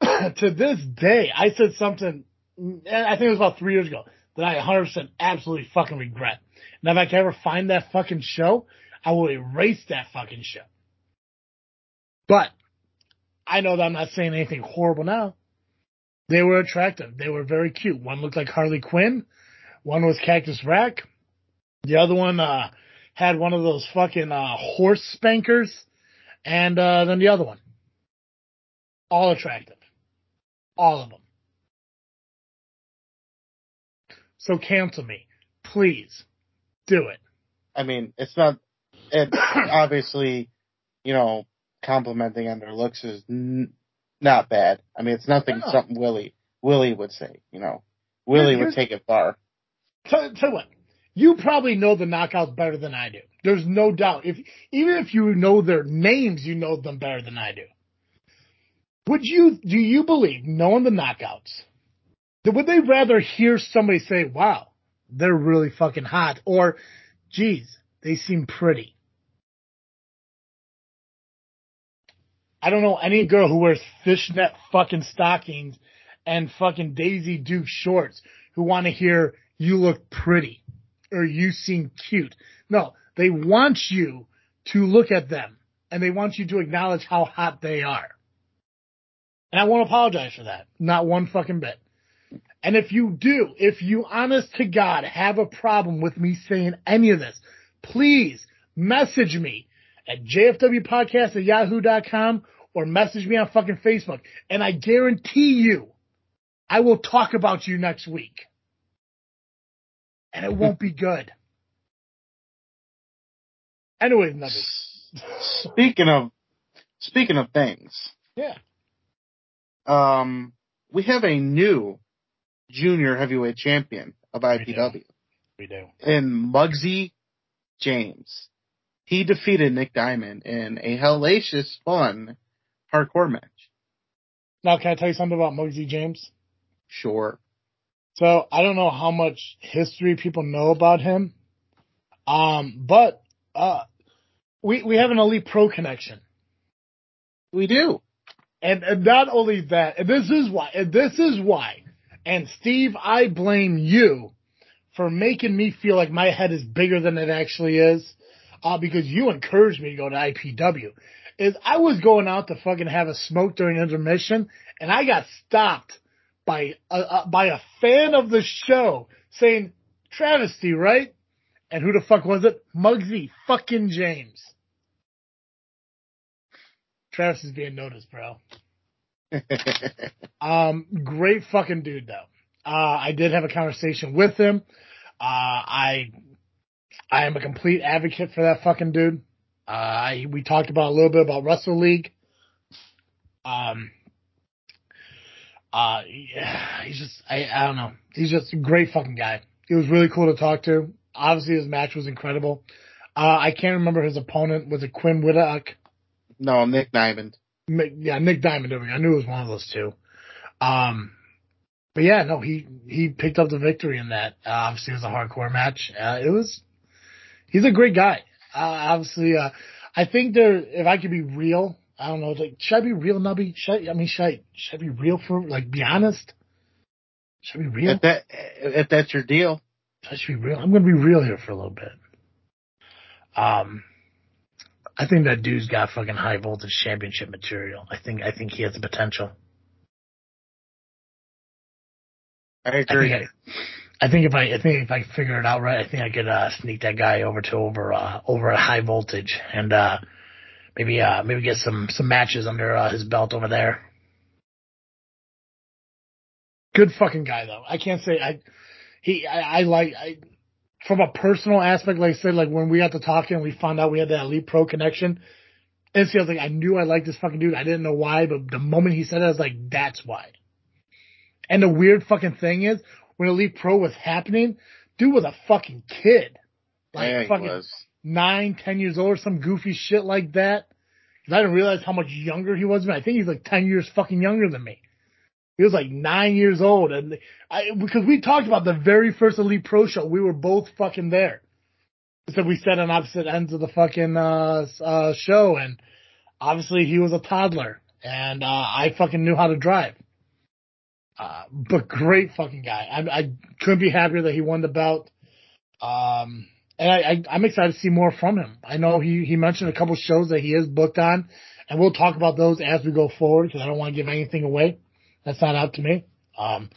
[coughs] to this day I said something. I think it was about three years ago that I 100% absolutely fucking regret. Now, if I can ever find that fucking show, I will erase that fucking show. But I know that I'm not saying anything horrible now. They were attractive. They were very cute. One looked like Harley Quinn. One was Cactus Rack. The other one uh, had one of those fucking uh, horse spankers. And uh, then the other one. All attractive. All of them. So cancel me. Please. Do it. I mean, it's not. It's [coughs] obviously, you know, complimenting on their looks is n- not bad. I mean, it's nothing No. something Willie Willie would say. You know, Willie would take it far. Tell, tell what, you probably know the knockouts better than I do. There's no doubt. If even if you know their names, you know them better than I do. Would you? Do you believe, knowing the knockouts, would they rather hear somebody say, "Wow, they're really fucking hot," or, "Geez, they seem pretty"? I don't know any girl who wears fishnet fucking stockings and fucking Daisy Duke shorts who want to hear you look pretty or you seem cute. No, they want you to look at them and they want you to acknowledge how hot they are. And I won't apologize for that. Not one fucking bit. And if you do, if you honest to God have a problem with me saying any of this, please message me at jfwpodcast at yahoo.com or message me on fucking Facebook. And I guarantee you, I will talk about you next week. And it won't be good. Anyways, nuggets. Speaking of speaking of things, Yeah. um, we have a new junior heavyweight champion of IPW We do. in Muggsy James. He defeated Nick Diamond in a hellacious fun hardcore match. Now, can I tell you something about Muggsy James? Sure. So I don't know how much history people know about him. Um, but, uh, we, we have an elite pro connection. We do. And, and not only that, and this is why, and this is why, and Steve, I blame you for making me feel like my head is bigger than it actually is, uh, because you encouraged me to go to IPW. Is I was going out to fucking have a smoke during intermission, and I got stopped by a, uh, by a fan of the show saying travesty, right? And who the fuck was it? Muggsy fucking James. Travis is being noticed, bro. [laughs] Um, great fucking dude though. Uh, I did have a conversation with him. Uh, I, I am a complete advocate for that fucking dude. Uh, I, we talked about a little bit about Wrestle League. Um, uh, yeah, he's just, I, I don't know. He's just a great fucking guy. He was really cool to talk to. Obviously, his match was incredible. Uh, I can't remember his opponent. Was it Quinn Whitlock? No, Nick Diamond. Yeah, Nick Diamond. I knew it was one of those two. Um, but yeah, no, he he picked up the victory in that. Uh, obviously, it was a hardcore match. Uh, it was. He's a great guy. Uh, obviously, uh, I think there. If I could be real, I don't know. Like, should I be real, Nubby? Should I, I mean, should I should I be real for like be honest? Should I be real? If that if that's your deal, I should be real. I'm gonna be real here for a little bit. Um, I think that dude's got fucking high voltage championship material. I think I think he has the potential. I agree. I think, I, I think if I I think if I figure it out right, I think I could uh, sneak that guy over to over uh, over at high voltage and uh, maybe uh, maybe get some some matches under uh, his belt over there. Good fucking guy though. I can't say I he I, I like I from a personal aspect, like I said, like when we got to talking, and we found out we had that elite pro connection. And see, I was like, I knew I liked this fucking dude. I didn't know why, but the moment he said it, I was like, that's why. And the weird fucking thing is, when Elite Pro was happening, dude was a fucking kid. Like yeah, he fucking was. Nine, ten years old, or some goofy shit like that. Cause I didn't realize how much younger he was. I think he's like ten years fucking younger than me. He was like nine years old, and I because we talked about the very first Elite Pro show. We were both fucking there. So we sat on opposite ends of the fucking uh, uh, show, and obviously he was a toddler, and uh, I fucking knew how to drive. Uh, but great fucking guy. I, I couldn't be happier that he won the belt. Um, and I, I, I'm excited to see more from him. I know he, he mentioned a couple shows that he is booked on, and we'll talk about those as we go forward because I don't want to give anything away. That's not up to me. Um,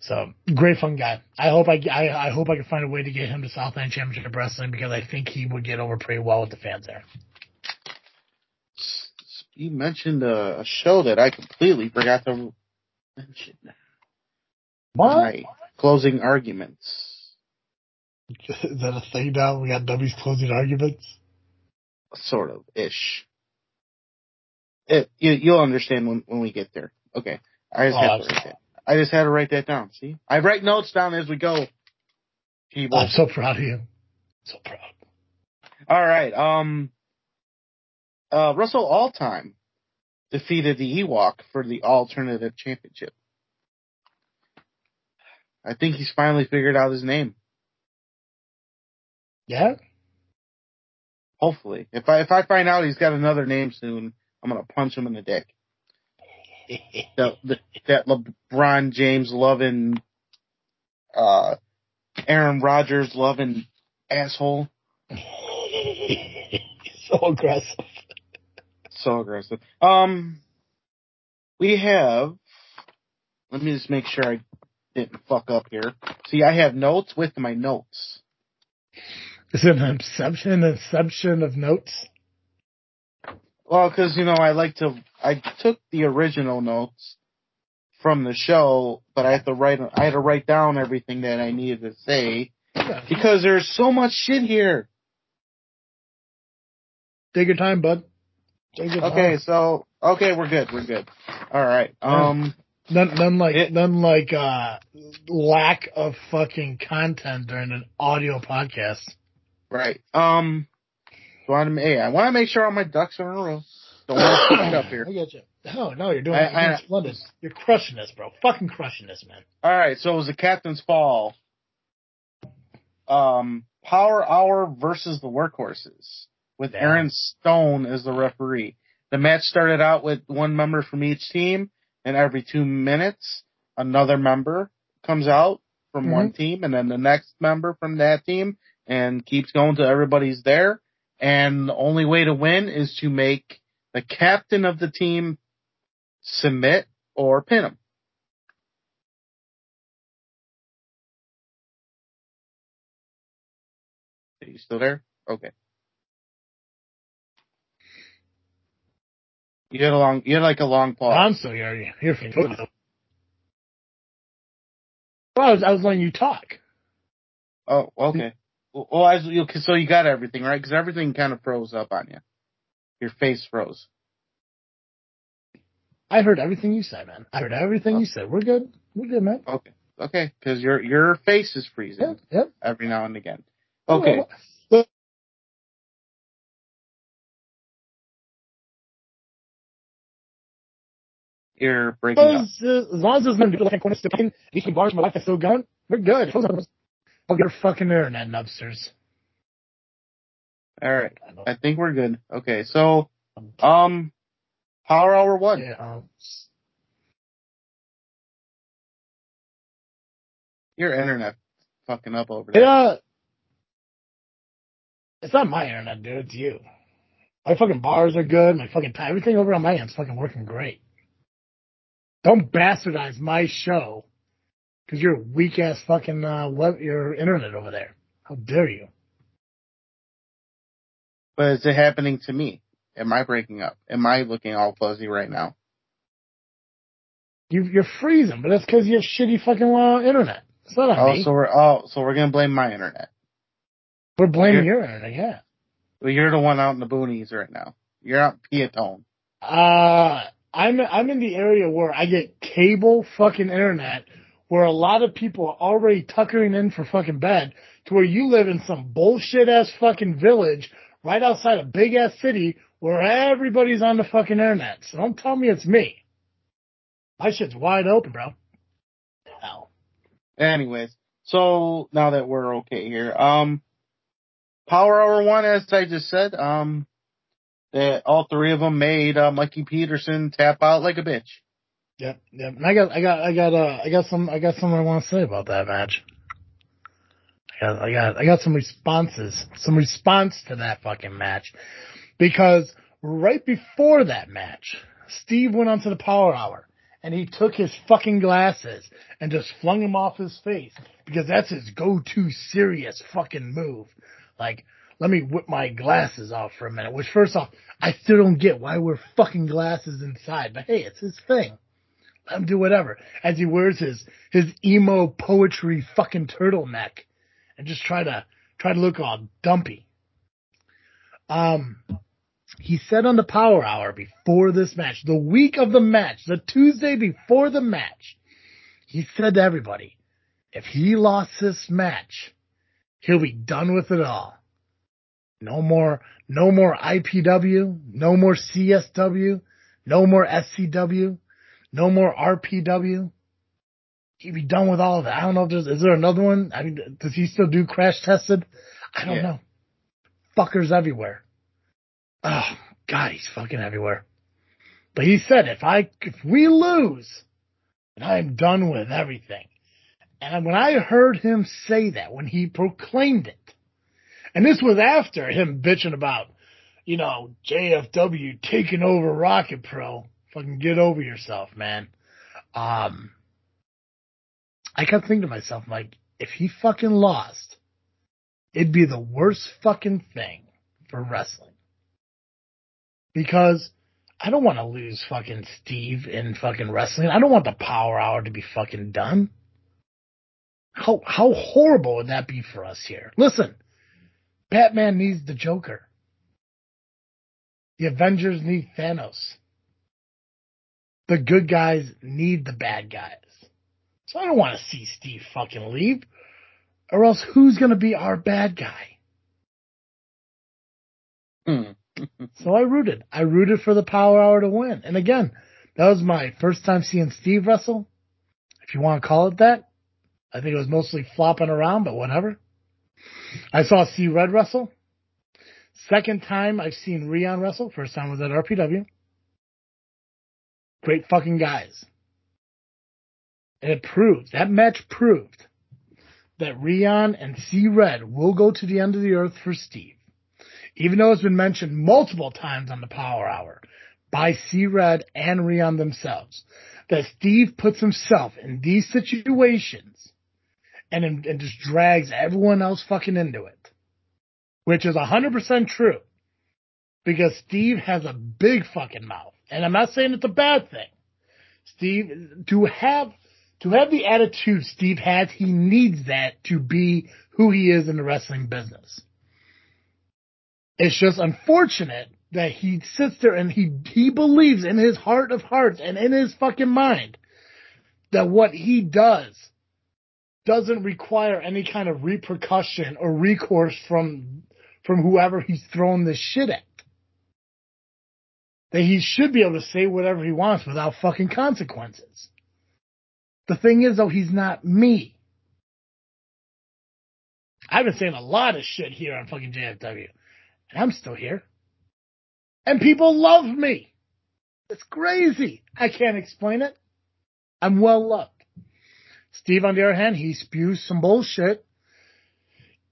so great fun guy. I hope I, I, I hope I can find a way to get him to Southland Championship Wrestling because I think he would get over pretty well with the fans there. You mentioned a, a show that I completely forgot to mention. What? My closing arguments. Is that a thing now? We got W's closing arguments. Sort of ish. It, you, you'll understand when, when we get there. Okay. I just Oh, had to write that. I just had to write that down. See, I write notes down as we go. People. I'm so proud of you. So proud. All right. Um. Uh, Russell Alltime defeated the Ewok for the Alternative Championship. I think he's finally figured out his name. Yeah? Hopefully, if I if I find out he's got another name soon, I'm gonna punch him in the dick. [laughs] That that, LeBron James loving, uh, Aaron Rodgers loving asshole. [laughs] so aggressive. So aggressive. Um, we have. Let me just make sure I didn't fuck up here. See, I have notes with my notes. Is it an inception, inception of notes? Well, because you know, I like to. I took the original notes from the show, but I had to write. I had to write down everything that I needed to say Yeah. because there's so much shit here. Take your time, bud. Take your Okay, time. so okay, we're good. We're good. All right. Um. None, none like, It- none like, uh, lack of fucking content during an audio podcast. Right. Um. Want to? Hey, I want to make sure all my ducks are in a row. Don't want to fuck it up here. I get you. Oh no, you're doing, I- you're I- splendid. You're crushing this, bro. Fucking crushing this, man. All right, so it was the captain's fall. Um, Power Hour versus the Workhorses with Yeah. Aaron Stone as the referee. The match started out with one member from each team, and every two minutes, another member comes out from one team, and then the next member from that team, and keeps going till everybody's there. And the only way to win is to make the captain of the team submit or pin him. Are you still there? Okay. You had a long, you had like a long pause. I'm still here. Here for you. Well, I was, I was letting you talk. Oh, okay. Well, as you, so you got everything right because everything kind of froze up on you. Your face froze. I heard everything you said, man. I heard everything you said. We're good. We're good, man. Okay. Okay. Because your your face is freezing Yep. Yep. every now and again. Okay. Well, You're breaking up. As, uh, as long as there's no can still in, these bars my life are still going, we're good. Fuck your fucking internet nubsters. All right. I think we're good. Okay. So, um, Power Hour one. Yeah, um, Your internet fucking up over there. uh, it's not my internet, dude. It's you. My fucking bars are good. My fucking everything over on my end's fucking working great. Don't bastardize my show because you're weak ass fucking uh, web, your internet over there. How dare you? But is it happening to me? Am I breaking up? Am I looking all fuzzy right now? You you're freezing, but that's because you have shitty fucking uh, internet. It's not on Oh, me. so we're oh, so we're gonna blame my internet. We're blaming you're- your internet, yeah. Well, you're the one out in the boonies right now. You're out in Piatone. Uh, I'm I'm in the area where I get cable fucking internet, where a lot of people are already tuckering in for fucking bed, to where you live in some bullshit ass fucking village right outside a big ass city where everybody's on the fucking internet. So don't tell me it's me. My shit's wide open, bro. Hell. Anyways, so now that we're okay here, um, Power Hour one, as I just said, um, that all three of them made uh, Mikey Peterson tap out like a bitch. Yep. And I got, I got, I got, uh, I got some, I got something I want to say about that match. I got, I got, I got some responses, some response to that fucking match, because right before that match, Steve went onto the Power Hour and he took his fucking glasses and just flung them off his face because that's his go-to serious fucking move. Like, let me whip my glasses off for a minute. Which, first off, I still don't get why we're fucking glasses inside, but hey, it's his thing. Let him do whatever. As he wears his his emo poetry fucking turtleneck and just try to try to look all dumpy. Um, he said on the Power Hour before this match, the week of the match, the Tuesday before the match, he said to everybody, if he lost this match, he'll be done with it all. No more, no more IPW, no more CSW, no more SCW, no more RPW. He'd be done with all of it. I don't know if there's, is there another one? I mean, does he still do crash tested? I don't Yeah. know. Fuckers everywhere. Oh, God, he's fucking everywhere. But he said, if I, if we lose, then I'm done with everything. And when I heard him say that, when he proclaimed it, and this was after him bitching about, you know, JFW taking over Rocket Pro. Fucking get over yourself, man. Um, I kept thinking to myself, like, if he fucking lost, it'd be the worst fucking thing for wrestling. Because I don't want to lose fucking Steve in fucking wrestling. I don't want the power hour to be fucking done. How, how horrible would that be for us here? Listen, Batman needs the Joker. The Avengers need Thanos. The good guys need the bad guys. So I don't want to see Steve fucking leave. Or else who's gonna be our bad guy? Hmm. [laughs] So I rooted. I rooted for the Power Hour to win. And again, that was my first time seeing Steve wrestle. If you want to call it that. I think it was mostly flopping around, but whatever. I saw C Red wrestle. Second time I've seen Rion wrestle. First time was at RPW. Great fucking guys. And it proved, that match proved that Rion and C Red will go to the end of the earth for Steve. Even though it's been mentioned multiple times on the Power Hour by C Red and Rion themselves, that Steve puts himself in these situations and, and just drags everyone else fucking into it. Which is 100% true. Because Steve has a big fucking mouth. And I'm not saying it's a bad thing. Steve, to have, to have the attitude Steve has, he needs that to be who he is in the wrestling business. It's just unfortunate that he sits there and he he believes in his heart of hearts and in his fucking mind that what he does doesn't require any kind of repercussion or recourse from from whoever he's thrown this shit at. That he should be able to say whatever he wants without fucking consequences. The thing is though, he's not me. I've been saying a lot of shit here on fucking JFW. And I'm still here. And people love me. It's crazy. I can't explain it. I'm well loved. Steve, on the other hand, he spews some bullshit,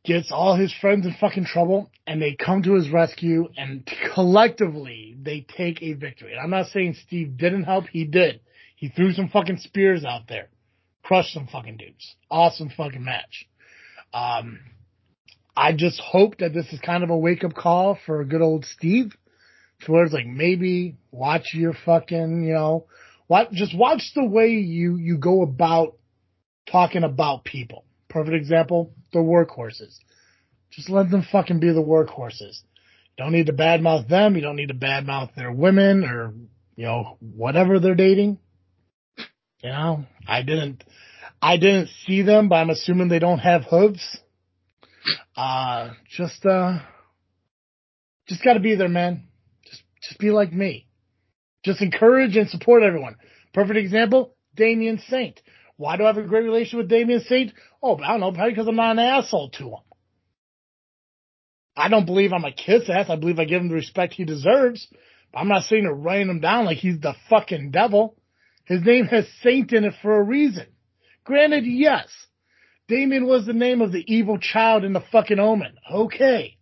gets all his friends in fucking trouble, and they come to his rescue, and collectively, they take a victory. And I'm not saying Steve didn't help, he did. He threw some fucking spears out there, crushed some fucking dudes. Awesome fucking match. Um, I just hope that this is kind of a wake up call for good old Steve. To where it's like maybe watch your fucking, you know, watch, just watch the way you, you go about talking about people. Perfect example, the workhorses. Just let them fucking be the workhorses. You don't need to badmouth them. You don't need to badmouth their women or, you know, whatever they're dating. You know, I didn't, I didn't see them, but I'm assuming they don't have hooves. Uh, just, uh, just gotta be there, man. Just, just be like me. Just encourage and support everyone. Perfect example, Damien Saint. Why do I have a great relationship with Damien Saint? Oh, I don't know, probably because I'm not an asshole to him. I don't believe I'm a kiss ass. I believe I give him the respect he deserves. But I'm not sitting there writing him down like he's the fucking devil. His name has Saint in it for a reason. Granted, yes, Damien was the name of the evil child in the fucking omen. Okay.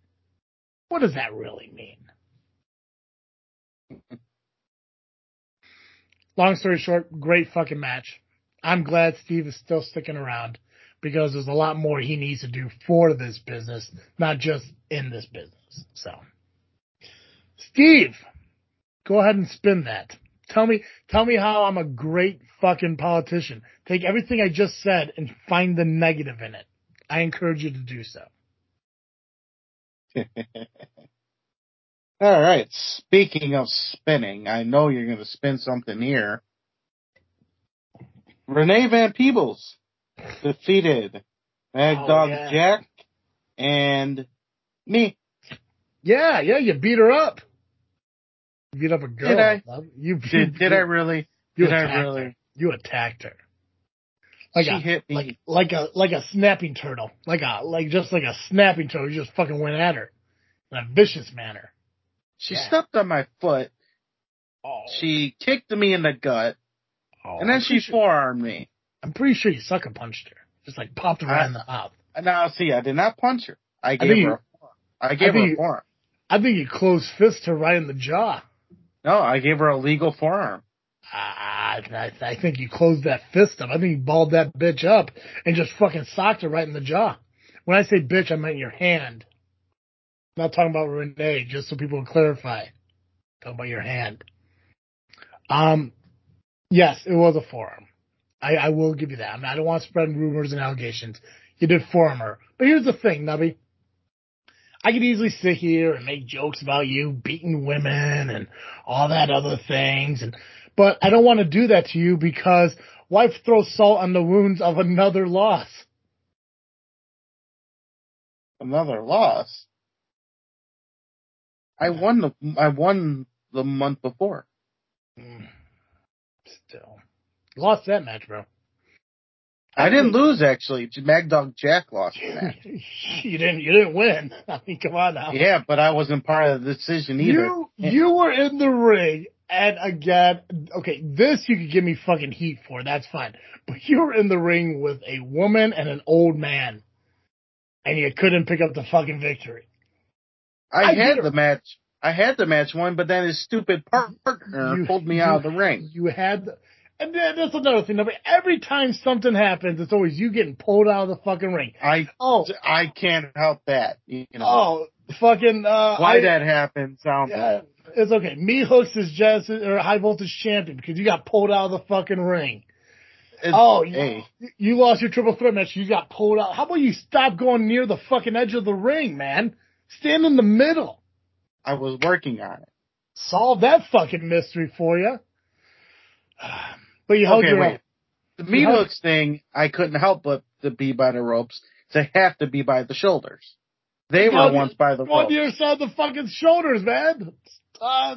What does that really mean? [laughs] Long story short, great fucking match. I'm glad Steve is still sticking around because there's a lot more he needs to do for this business, not just in this business. So, Steve, go ahead and spin that. Tell me, tell me how I'm a great fucking politician. Take everything I just said and find the negative in it. I encourage you to do so. [laughs] All right. Speaking of spinning, I know you're going to spin something here. Renee Van Peebles defeated Mad Oh, Dog yeah. Jack and me. Yeah, yeah, you beat her up. You beat up a girl. Did I? You Did, [laughs] did I really? You Did I really? her. You attacked her. Like she a, hit me. like like a like a snapping turtle, like a like just like a snapping turtle. You just fucking went at her in a vicious manner. she yeah. stepped on my foot. Oh, She kicked me in the gut, oh, and then she sure, forearmed me. I'm pretty sure you sucker punched her, just like popped her right I- in the mouth. Now, see, I did not punch her. I gave think her. you- a forearm. I gave her think a forearm. I think you closed fist her right in the jaw. No, I gave her a legal forearm. I, I, I think you closed that fist up. I think you balled that bitch up and just fucking socked her right in the jaw. When I say bitch, I meant your hand. I'm not talking about Renee, just so people can clarify. talking about your hand. Um, yes, it was a forearm. I, I will give you that. I, mean, I don't want to spread rumors and allegations. You did forearm her. But here's the thing, Nubby. I could easily sit here and make jokes about you beating women and all that other things and but I don't want to do that to you because why throw salt on the wounds of another loss? Another loss. I won the. I won the month before. Mm. Still. Lost that match, bro. I didn't lose actually. Mad Dog Jack lost the match. [laughs] you didn't you didn't win. [laughs] I mean, come on now. Yeah, but I wasn't part of the decision either. You you were in the ring and again okay, this you could give me fucking heat for, that's fine. But you were in the ring with a woman and an old man. And you couldn't pick up the fucking victory. I, I had the match. I had the match won, but then his stupid partner You- pulled me you- out of the ring. You had, the, and that's another thing. Every time something happens, it's always you getting pulled out of the fucking ring. I Oh, I can't help that. You know oh, fucking. Uh, why I- that happened sounds. Yeah, it's okay. Me hooks is just or high voltage champion because you got pulled out of the fucking ring. It's- Oh, you, you lost your triple threat match. You got pulled out. How about you stop going near the fucking edge of the ring, man? Stand in the middle. I was working on it. solve that fucking mystery for you. [sighs] But you held Okay, your wait. The meat hooks thing, I couldn't help but to be by the ropes. They have to be by the shoulders. They were once by the Go on ropes. the other side the fucking shoulders, man. Uh,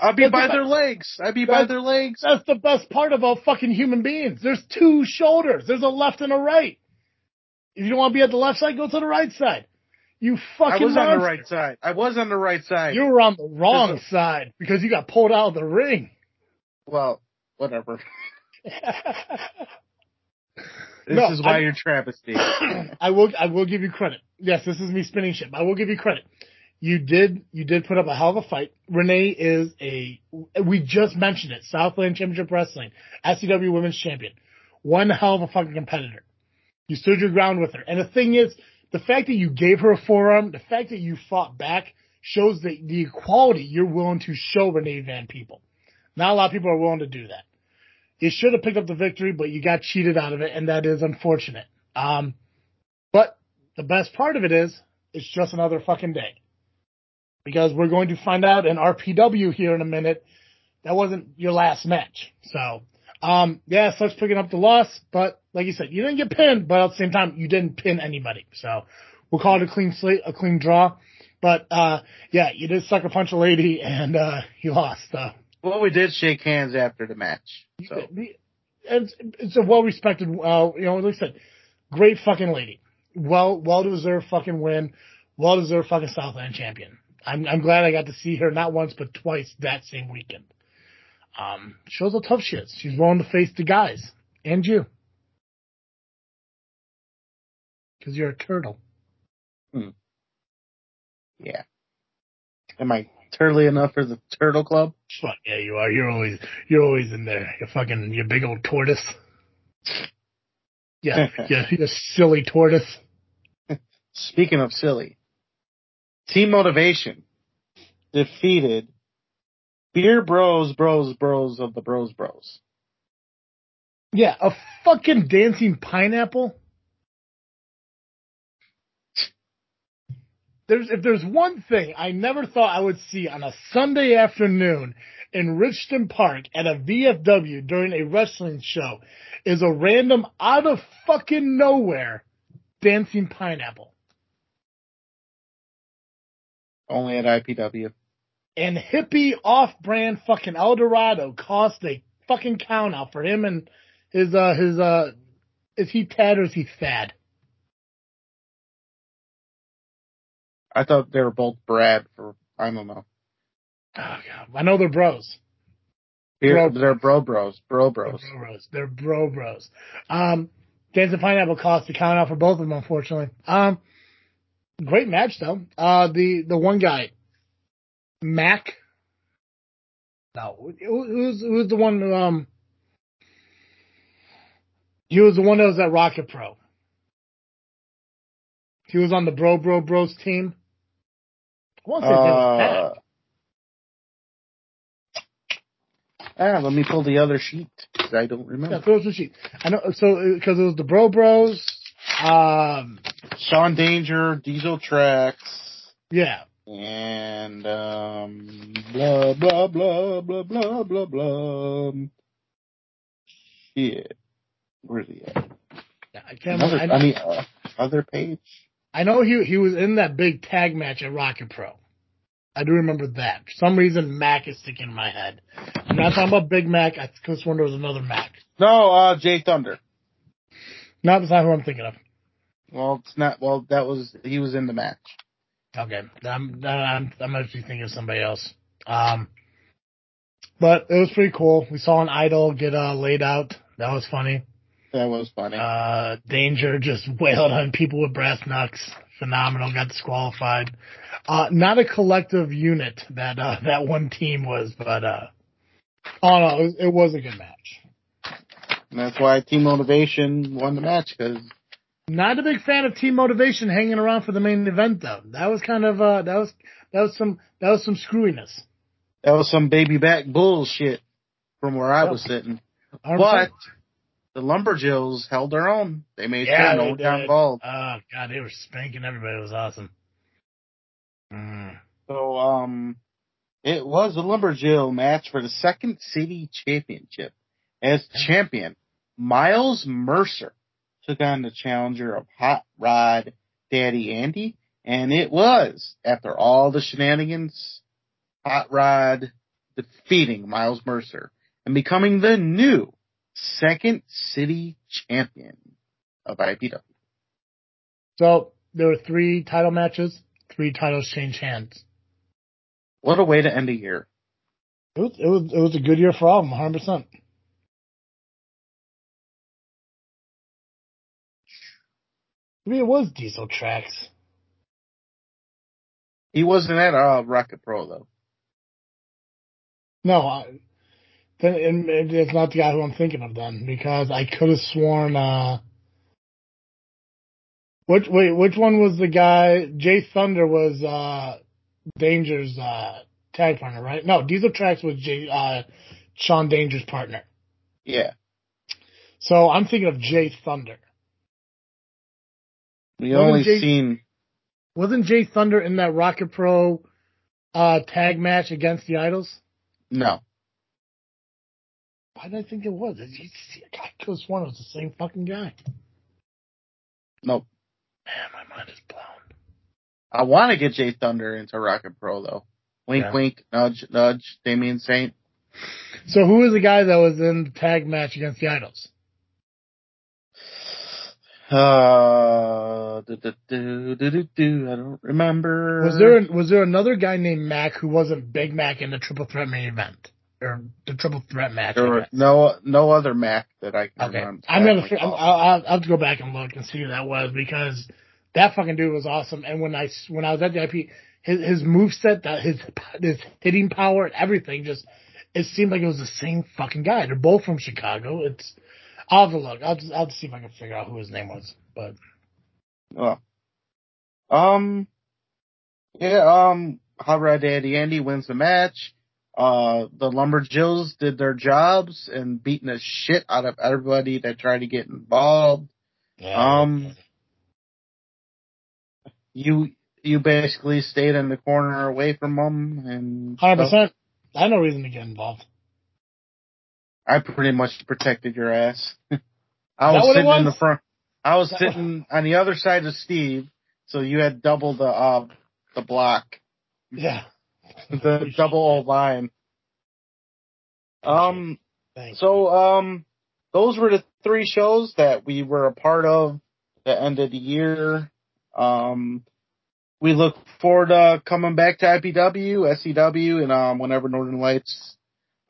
I'll be by the- their legs. I'd be by their legs. that's the best part about fucking human beings. There's two shoulders. There's a left and a right. If you don't want to be at the left side, go to the right side. You fucking I was on the right side. I was on the right side. You were on the wrong side because you got pulled out of the ring. well, whatever. [laughs] This No, is why I- you're travesty. [clears throat] I will I will give you credit. Yes, this is me spinning shit. but I will give you credit. You did you did put up a hell of a fight. Renee is a we just mentioned it. Southland Championship Wrestling, SCW Women's Champion. One hell of a fucking competitor. You stood your ground with her. And the thing is, the fact that you gave her a forearm, the fact that you fought back shows the, the equality you're willing to show Renee Van Peebles. Not a lot of people are willing to do that. You should have picked up the victory, but you got cheated out of it, and that is unfortunate. Um, but the best part of it is, it's just another fucking day. Because we're going to find out in RPW here in a minute, that wasn't your last match. So, um, yeah, sucks picking up the loss, but like you said, you didn't get pinned, but at the same time, you didn't pin anybody. So, we'll call it a clean slate, a clean draw. But, uh, yeah, you did sucker punch a lady [laughs] and, uh, you lost, uh, well, we did shake hands after the match. So it's, it's a well respected, uh, you know, like I said, great fucking lady. Well, well deserved fucking win. Well deserved fucking Southland champion. I'm, I'm glad I got to see her not once but twice that same weekend. Um, shows how tough she is. She's willing to face the guys and you. Cause you're a turtle. yeah. Am I turtly enough for the Turtle Club? Fuck yeah, you are. You're always, you're always in there. You're fucking, you big old tortoise. Yeah, [laughs] yeah, you silly tortoise. Speaking of silly, Team Motivation defeated Beer Bros, Bros, Bros of the Bros Bros. Yeah, a fucking dancing pineapple. There's if there's one thing I never thought I would see on a Sunday afternoon in Richmond Park at a VFW during a wrestling show is a random out of fucking nowhere dancing pineapple. Only at IPW. And hippie off-brand fucking Eldorado cost a fucking count out for him and his uh his uh is he Tad or is he Thad? I thought they were both Brad for, I don't know. Oh god, I know they're bros. Bro- they're Bro Bros, Bro They're Bros. bro bros. They're bro bros. Um, Dancing Pineapple cost the count out for both of them, unfortunately. Um, great match though. Uh, the the one guy, Mac. No, who, who's who's the one? who, Um, he was the one that was at Rocket Pro. He was on the Bro Bro Bros team. I want to say his name was Pat. Uh, ah, let me pull the other sheet. I don't Yeah, remember. throw some sheet. I know. So because it was the Bro Bros. Um, Sean Danger, Diesel Tracks, yeah. And um, blah blah blah blah blah blah blah. Shit, where's he at? I can't. Another. I, I mean, uh, other page. I know he he was in that big tag match at Rocket Pro. I do remember that. For some reason, Mac is sticking in my head. I'm not talking about Big Mac. I just wonder was another Mac. No, uh, Jay Thunder. No, that's not who I'm thinking of. Well, it's not. Well, that was he was in the match. Okay, I'm I'm I'm actually thinking of somebody else. Um, but it was pretty cool. We saw an idol get uh, laid out. That was funny. That was funny. Uh, Danger just [laughs] wailed on people with brass knucks. Phenomenal. Got disqualified. Uh, not a collective unit that, uh, [laughs] that one team was, but, uh, oh no, it was, it was a good match. and that's why Team Motivation won the match because Not a big fan of team motivation hanging around for the main event though. That was kind of, uh, that was, that was some, that was some screwiness. that was some baby back bullshit from where I Yep. was sitting. 100%. But the Lumberjills held their own. They made Yeah, sure no one involved. Oh god, they were spanking everybody. It was awesome. Mm. So, um, It was a Lumberjill match for the second city championship. As champion, Miles Mercer took on the challenger of Hot Rod Daddy Andy, and it was, after all the shenanigans, Hot Rod defeating Miles Mercer and becoming the new second city champion of IPW. So there were three title matches, three titles changed hands. What a way to end a year. It was it was it was a good year for all of them, 100. Maybe it was Diesel Tracks. He wasn't at uh, Rocket Pro though. No, I, then it, it's not the guy who I'm thinking of then because I could have sworn. uh Which wait, which one was the guy? Jay Thunder was uh Danger's uh tag partner, right? No, Diesel Tracks was Jay, uh Sean Danger's partner. Yeah. So I'm thinking of Jay Thunder. We Wasn't only Jay- seen Wasn't Jay Thunder in that Rocket Pro uh tag match against the Idols? no. Why did I think it was? I could have sworn it was the same fucking guy. Nope. Man, my mind is blown. I want to get Jay Thunder into Rocket Pro though. Wink, Yeah. wink, nudge, nudge. Damien Saint. So who was the guy that was in the tag match against the Idols? Uh, do, do, do. I don't remember. Was there was there another guy named Mac who wasn't Big Mac in the triple threat main event or the triple threat match? There were no no other Mac that I can Okay, remember. I'm gonna. I fi- can I'll, I'll, I'll have to go back and look and see who that was because that fucking dude was awesome. And when I when I was at the IP, his his move set, that his his hitting power and everything, just it seemed like it was the same fucking guy. They're both from Chicago. It's I'll have to look. I'll just, I'll see if I can figure out who his name was. But Oh. Um. Yeah. Um. Hot Rod Daddy Andy wins the match. Uh, the Lumberjills did their jobs and beating the shit out of everybody that tried to get involved. Um. You you basically stayed in the corner away from them, and hundred percent. I had no reason to get involved. I pretty much protected your ass. [laughs] I was sitting in the front. I was Is that what- sitting on the other side of Steve, so you had double the uh the block. Yeah. [laughs] the double old line. Um, Thanks. so, um, those were the three shows that we were a part of the end of the year. Um, we look forward to coming back to IPW, SCW, and, um, whenever Northern Lights,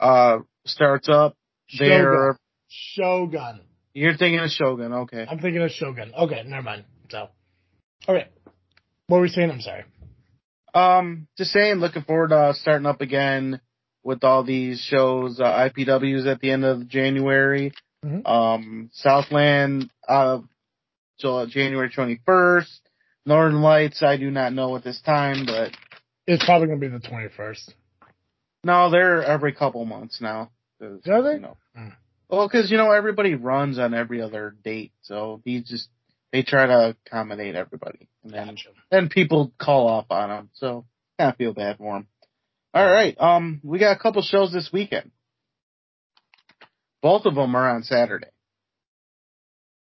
uh, starts up, Shogun. Shogun. you're thinking of Shogun, okay. I'm thinking of Shogun. Okay, never mind. So, okay. What were we saying? I'm sorry. Um, just saying, looking forward to starting up again with all these shows, uh, IPWs at the end of January. Mhm. Um, Southland, uh, January 21st. Northern Lights, I do not know at this time, but It's probably going to be the 21st. no, they're every couple months now. 'Cause, Are they? You know, Mm. well, cause you know, everybody runs on every other date, so he just, they try to accommodate everybody. And then Gotcha. then people call off on them. So kind of feel bad for them. All right. Um, we got a couple shows this weekend. Both of them are on Saturday,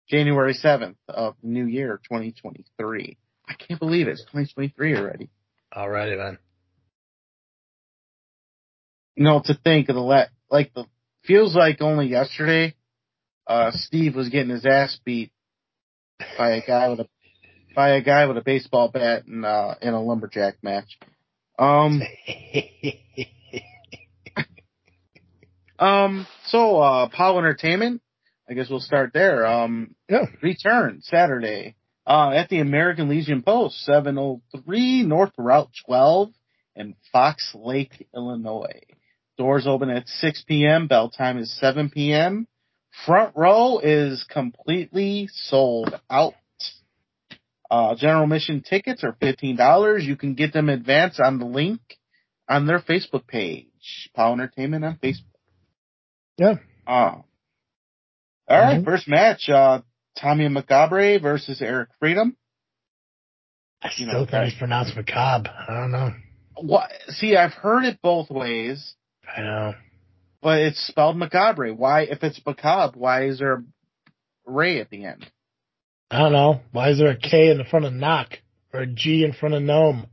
January 7th of new year, 2023. I can't believe it's 2023 already. Alrighty then. You know, to think of the let, like the, feels like only yesterday, uh, Steve was getting his ass beat by a guy with a, by a guy with a baseball bat in, uh, in a lumberjack match. Um, [laughs] Um, so, uh, POW Entertainment, I guess we'll start there. Um, Yeah. return Saturday, uh, at the American Legion Post, 703 North Route 12 in Fox Lake, Illinois. Doors open at 6 p.m. Bell time is 7 p.m. Front row is completely sold out. Uh, general mission tickets are $15. You can get them advance on the link on their Facebook page, POW Entertainment on Facebook. Yeah. Uh, all right, Mhm. first match, uh, Tommy Macabre versus Eric Freedom. I You still know, think it's pronounced macabre. I don't know. What? See, I've heard it both ways, I know. but it's spelled macabre. Why, if it's macabre, why is there a ray at the end? I don't know. Why is there a K in the front of knock or a G in front of gnome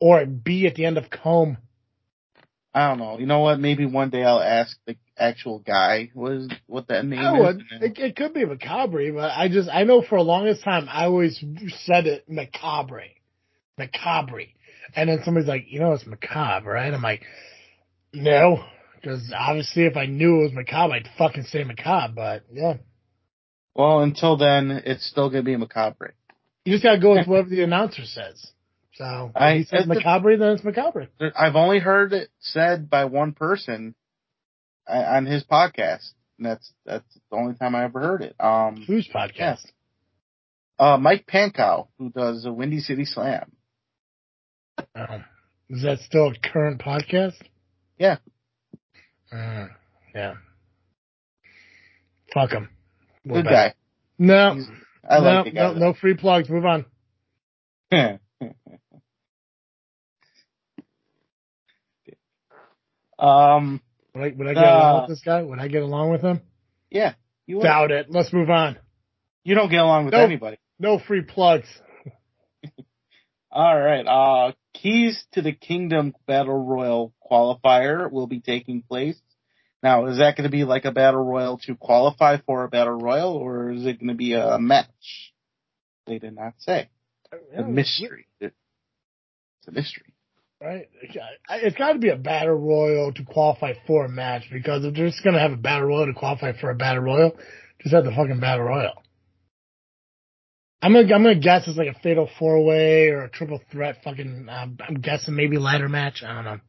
or a B at the end of comb? I don't know. You know what? Maybe one day I'll ask the actual guy what is what that name is. It, it could be macabre, but I just I know for the longest time I always said it macabre, macabre, and then somebody's like, you know, it's macabre, right? I'm like, no, because obviously if I knew it was macabre, I'd fucking say macabre. But yeah, Well, until then, it's still gonna be macabre. you just gotta go with [laughs] whatever the announcer says. So if I- he says it's the- then it's macabre. I've only heard it said by one person uh, on his podcast. And that's that's the only time I ever heard it. Um, Whose podcast? uh, Mike Pankow, who does a Windy City Slam. Oh. Is that still a current podcast? Yeah. Uh, yeah. Fuck him. Good guy. No, He's- I no, like the guy. no, no free plugs. Move on. no. [laughs] um. Would I, would I get Uh, along with this guy? Would I get along with him? Yeah. You would. Doubt it. Let's move on. You don't get along with Nope. anybody. No free plugs. [laughs] All right. Uh, Keys to the Kingdom Battle Royal qualifier will be taking place. Now, is that going to be like a Battle Royal to qualify for a Battle Royal, or is it going to be a match? They did not say. A mystery. It's a mystery. Right? It's got to be a battle royal to qualify for a match because if they're just going to have a battle royal to qualify for a battle royal, just have the fucking battle royal. I'm gonna, I'm gonna guess it's like a fatal four way or a triple threat fucking, um, I'm guessing maybe ladder match. I don't know.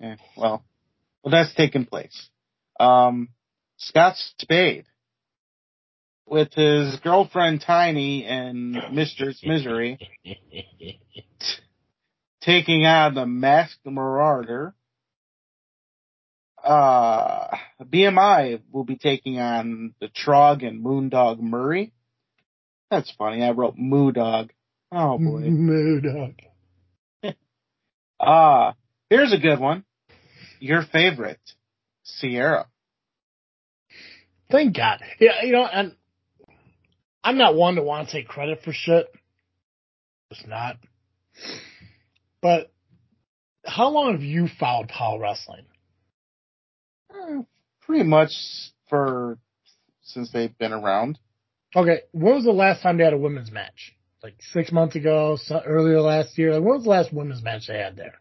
Yeah, well, well, that's taking place. Um, Scott Spade with his girlfriend Tiny and Mistress Misery [laughs] taking on the Masked Marauder. Uh, BMI will be taking on the Trog and Moondog Murray. That's funny. I wrote Moo Dog. Oh boy. [laughs] Moo dog. [laughs] Ah, here's a good one. Your favorite, Sierra. Thank God. Yeah, you know, and I'm not one to want to take credit for shit. It's not. But how long have you followed Power Wrestling? Eh, Pretty much for since they've been around. Okay, when was the last time they had a women's match? Like six months ago, so earlier last year. Like, when was the last women's match they had there?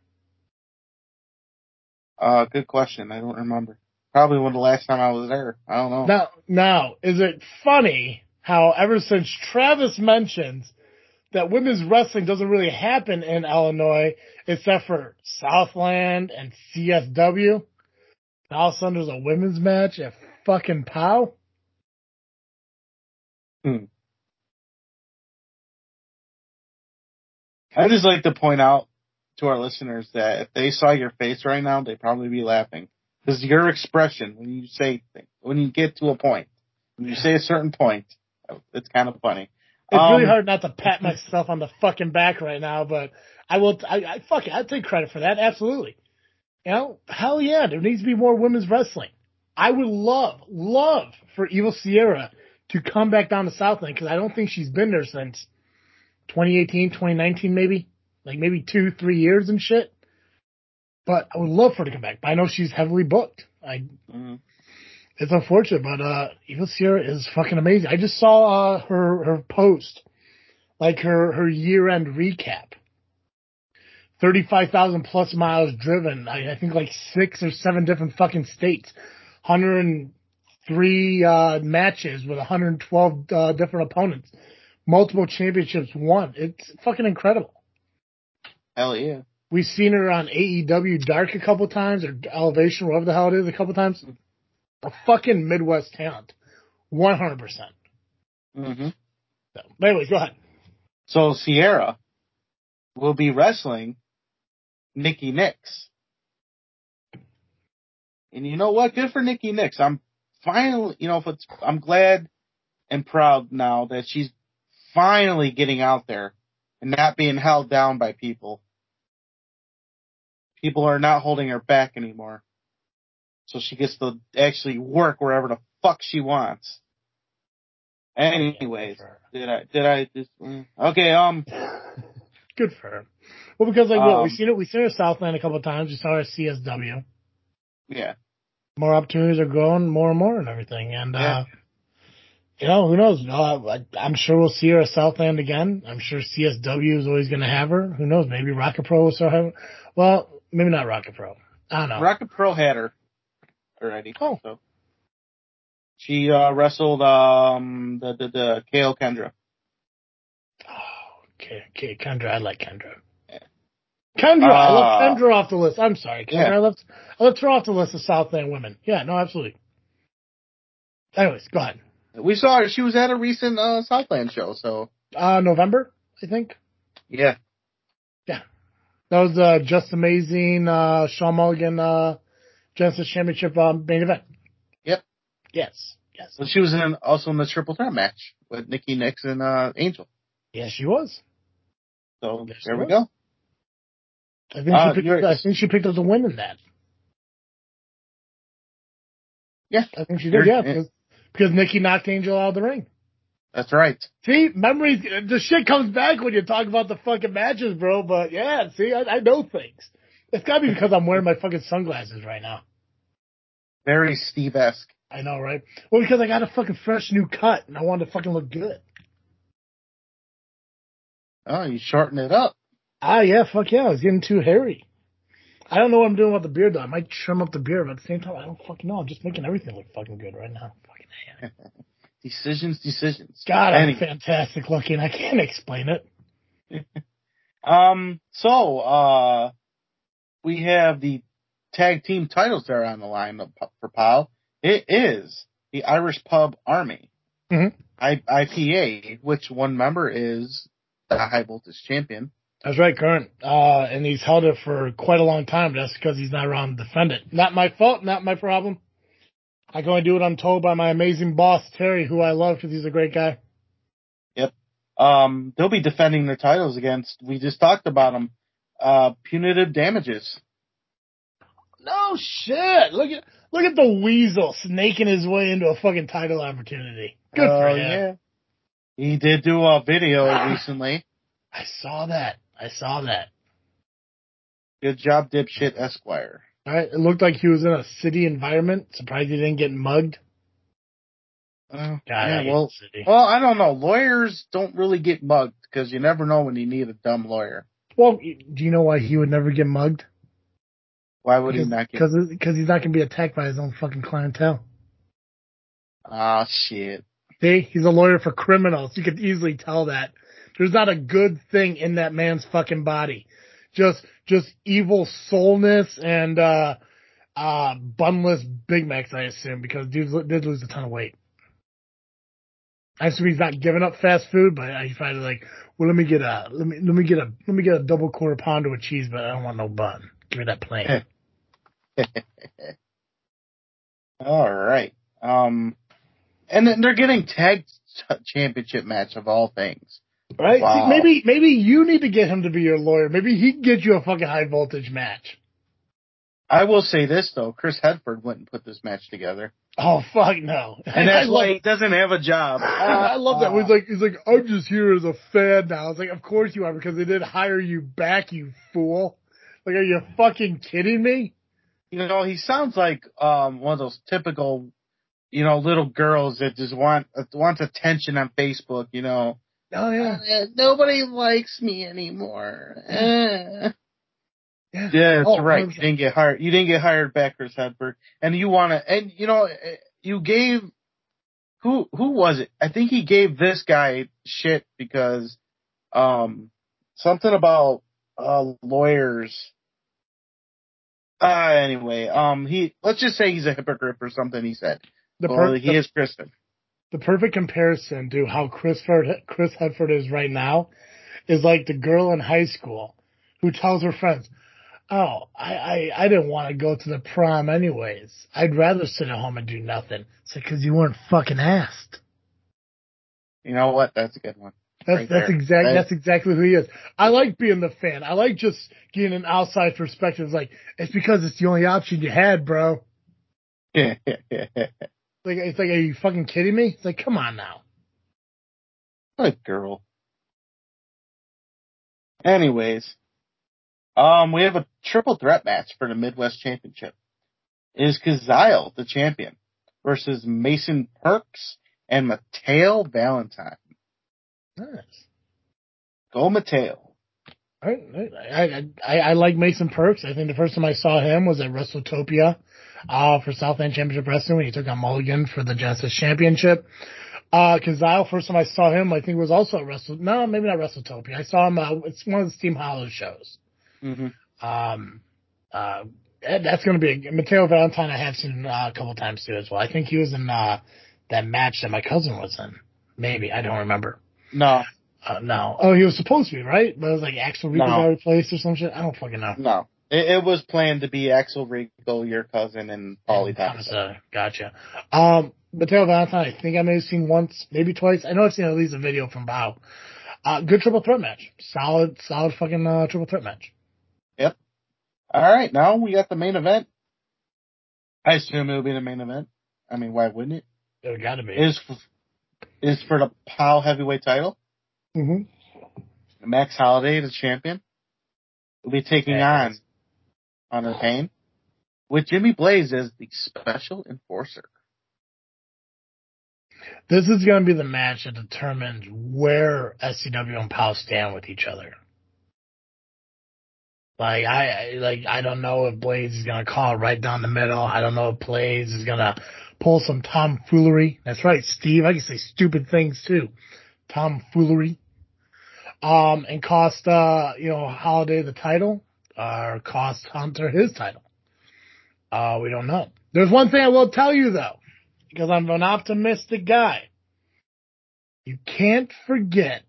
Uh, good question. I don't remember. Probably when the last time I was there. I don't know. Now, now, is it funny how ever since Travis mentions that women's wrestling doesn't really happen in Illinois except for Southland and CSW? Now all of a sudden there's a women's match at fucking POW? I just like to point out to our listeners that if they saw your face right now, they'd probably be laughing. Because your expression when you say things, when you get to a point, when you say a certain point, it's kind of funny. It's Um, really hard not to pat myself on the fucking back right now, but I will. I, I fuck it. I take credit for that. Absolutely. You know, hell yeah, there needs to be more women's wrestling. I would love, love for Evil Sierra to come back down to Southland because I don't think she's been there since 2018, 2019, maybe like maybe two, three years and shit. But I would love for her to come back. But I know she's heavily booked. I mhm. it's unfortunate, but uh Evil Sierra is fucking amazing. I just saw uh, her her post, like her her year end recap. Thirty five thousand plus miles driven. I, I think like six or seven different fucking states. Hundred and three uh, matches with 112 uh, different opponents. Multiple championships won. It's fucking incredible. Hell yeah. We've seen her on AEW Dark a couple times or Elevation, whatever the hell it is, a couple times. A fucking Midwest talent. 100%. hmm So, anyways, go ahead. So Sierra will be wrestling Nikki Nix. And you know what? Good for Nikki Nix. I'm finally, you know, if it's, I'm glad and proud now that she's finally getting out there and not being held down by people. people are not holding her back anymore. So she gets to actually work wherever the fuck she wants. Anyways, did I, did I just, mm, okay, um, [laughs] Good for her. Well, because like what Um, we've seen it, we've seen her Southland a couple of times. We saw her CSW. yeah. More opportunities are growing more and more and everything. And Yeah. uh, you know, who knows? Uh, I, I'm sure we'll see her at Southland again. I'm sure CSW is always going to have her. Who knows? Maybe Rocket Pro will start having. Well, maybe not Rocket Pro. I don't know. Rocket Pro had her already. Oh. So. She, uh, wrestled, um, the, the, the KO Kendra. Oh, okay, okay, Kendra. I like Kendra. Kendra, I left Uh, Kendra off the list. I'm sorry, Kendra. yeah. I left I left her off the list of Southland women. Yeah, no, absolutely. Anyways, go ahead. We saw her, she was at a recent, uh, Southland show, so. Uh, November, I think. Yeah. Yeah. That was uh, just amazing. Uh, Shawn Mulligan uh, Genesis Championship um, main event. Yep. Yes. Yes. So she was in, also in the triple threat match with Nikki Nix and, uh, Angel. Yes, she was. So Yes, there we was. go. I think Uh, she picked. I think she picked up the win in that. Yeah. I think she You're- did. Yeah, because, because Nikki knocked Angel out of the ring. That's right. See, memories. The shit comes back when you talk about the fucking matches, bro. But yeah, see, I, I know things. It's gotta be because I'm wearing my fucking sunglasses right now. Very Steve-esque. I know, right? Well, because I got a fucking fresh new cut and I wanted to fucking look good. Oh, you shorten it up. Ah, yeah, fuck yeah, I was getting too hairy. I don't know what I'm doing with the beard though. I might trim up the beard, but at the same time, I don't fucking know. I'm just making everything look fucking good right now. Fucking hell. [laughs] Decisions, decisions. God, I'm fantastic looking. I can't explain it. [laughs] Um, so, uh, we have the tag team titles that are on the line for POW. It is the Irish Pub Army. Mhm. I, IPA, which one member is the High Voltage Champion. That's right, current. Uh, and he's held it for quite a long time. That's because he's not around to defend it. Not my fault. Not my problem. I go and do what I'm told by my amazing boss Terry, who I love because he's a great guy. Um, they'll be defending their titles against, we just talked about them, uh, punitive damages. No shit. Look at look at the weasel snaking his way into a fucking title opportunity. Good for Oh, him. yeah. He did do a video [sighs] recently. I saw that. I saw that. Good job, dipshit Esquire. All right. It looked like he was in a city environment. Surprised he didn't get mugged. Uh, God, yeah, well, city. well, I don't know. Lawyers don't really get mugged because you never know when you need a dumb lawyer. Well, do you know why he would never get mugged? Why would he not get? Because because he's not gonna be attacked by his own fucking clientele. Ah, shit. See, he's a lawyer for criminals. You could easily tell that. There's not a good thing in that man's fucking body. Just just evil soulness and uh uh bunless Big Macs, I assume, because dude did lose a ton of weight. I assume he's not giving up fast food, but he probably like, well, let me get a let me let me get a let me get a double quarter pounder with cheese, but I don't want no bun. Give me that plain. [laughs] All right. Um, and they're getting tag ch- championship match of all things. Right? Wow. See, maybe maybe you need to get him to be your lawyer. Maybe he can get you a fucking high voltage match. I will say this though, Chris Hedford went and put this match together, Oh fuck no! and [laughs] I that's why he doesn't have a job. [laughs] I love that. He's like he's like I'm just here as a fan now. It's like of course you are because they didn't hire you back, you fool. Like are you fucking kidding me? you know, he sounds like um one of those typical, you know, little girls that just want uh, wants attention on Facebook. You know, Oh yeah, Uh, nobody likes me anymore. Uh. yeah. Yeah, that's Oh, right. You didn't get hired. You didn't get hired back, Chris Hedford, and you want to. And you know, you gave who who was it? I think he gave this guy shit because um something about uh lawyers. Uh, anyway, um, he let's just say he's a hypocrite or something. He said, The, well, per- he the, is Christian. The perfect comparison to how Chris Ford, Chris Hedford is right now is like the girl in high school who tells her friends, "Oh, I I, I didn't want to go to the prom anyways. I'd rather sit at home and do nothing." It's like because you weren't fucking asked. You know what? That's a good one. That's right that's there. exact that's exactly who he is. I like being the fan. I like just getting an outside perspective. It's like it's because it's the only option you had, bro. [laughs] Like it's like, are you fucking kidding me? It's like, come on now. Good girl. Anyways, um, we have a triple threat match for the Midwest Championship. It is Kazile, the champion, versus Mason Perks and Mateo Valentine. Nice. Go Mateo. I, I, I, I like Mason Perks. I think the first time I saw him was at WrestleTopia, uh, for Southland Championship Wrestling when he took on Mulligan for the Genesis Championship. Uh, Kazile, first time I saw him, I think was also at Wrestle, no, maybe not WrestleTopia. I saw him, uh, it's one of the Steam Hollow shows. Mm-hmm. Um, uh, that's going to be a, Mateo Valentine. I have seen uh, a couple times too as well. I think he was in uh, that match that my cousin was in. Maybe I don't remember. No, Uh, no. Oh, he was supposed to be right, but it was like Axel Rico No. got replaced or some shit. I don't fucking know. no. It, it was planned to be Axel Rico, your cousin, and Thomas, Thompson. gotcha. Um, Mateo Valentine. I think I may have seen once, maybe twice. I know I've seen at least a video from Bow. Uh, good triple threat match. Solid, solid fucking uh, triple threat match. Yep. All right, now we got the main event. I assume it'll be the main event. I mean, why wouldn't it? It gotta be. Is is for the POW heavyweight title. hmm Max Holiday, the champion, will be taking Yeah. on Hunter Payne with Jimmy Blaze as the special enforcer. This is going to be the match that determines where SCW and POW stand with each other. Like I like I don't know if Blaze is going to call it right down the middle. I don't know if Blaze is going to pull some tomfoolery. That's right, Steve. I can say stupid things too. Tomfoolery. Um, and cost uh you know Holiday the title or cost Hunter his title. Uh, we don't know. There's one thing I will tell you though because I'm an optimistic guy. You can't forget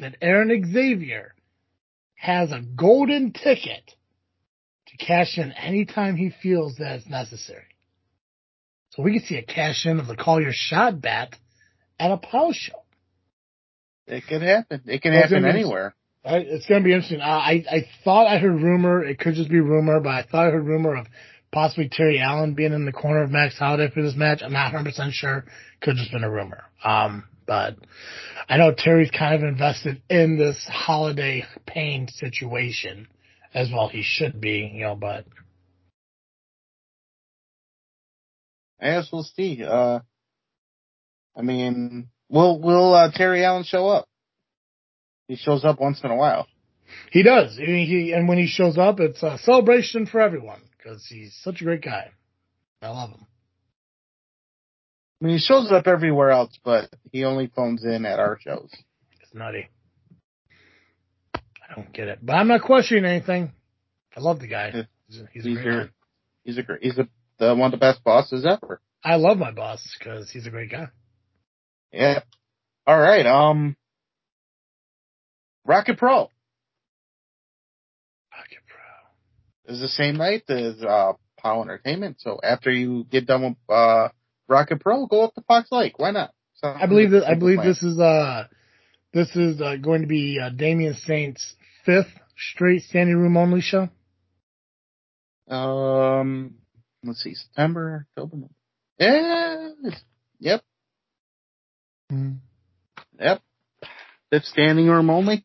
that Aaron Xavier has a golden ticket to cash in anytime he feels that it's necessary. So we could see a cash in of the call your shot bat at a POW show. It could happen. It can happen anywhere. It's going to be interesting. Uh, I I thought I heard rumor. It could just be rumor, but I thought I heard rumor of possibly Terry Allen being in the corner of Max Holiday for this match. I'm not 100 percent sure. Could just been a rumor. Um, but I know Terry's kind of invested in this Holiday Payne situation as well. He should be, you know. But I guess we'll see. Uh, I mean, will will uh, Terry Allen show up? He shows up once in a while. he does. Mean, he and when he shows up, it's a celebration for everyone because he's such a great guy. I love him. I mean, he shows up everywhere else, but he only phones in at our shows. It's nutty. I don't get it, but I'm not questioning anything. I love the guy. He's a, he's a He's great your, guy. he's a great, he's a, the one of the best bosses ever. I love my boss because he's a great guy. Yeah. All right. Um, Rocket Pro Rocket Pro. is the same night as uh POW Entertainment. So after you get done with uh Rocket Pro, go up to Fox Lake. Why not? Sounds I believe that. I believe plan. this is uh, this is uh, going to be uh, Damian Saint's fifth straight standing room only show. Um, let's see, September, October. Yeah. Yep. Yep. Fifth standing room only.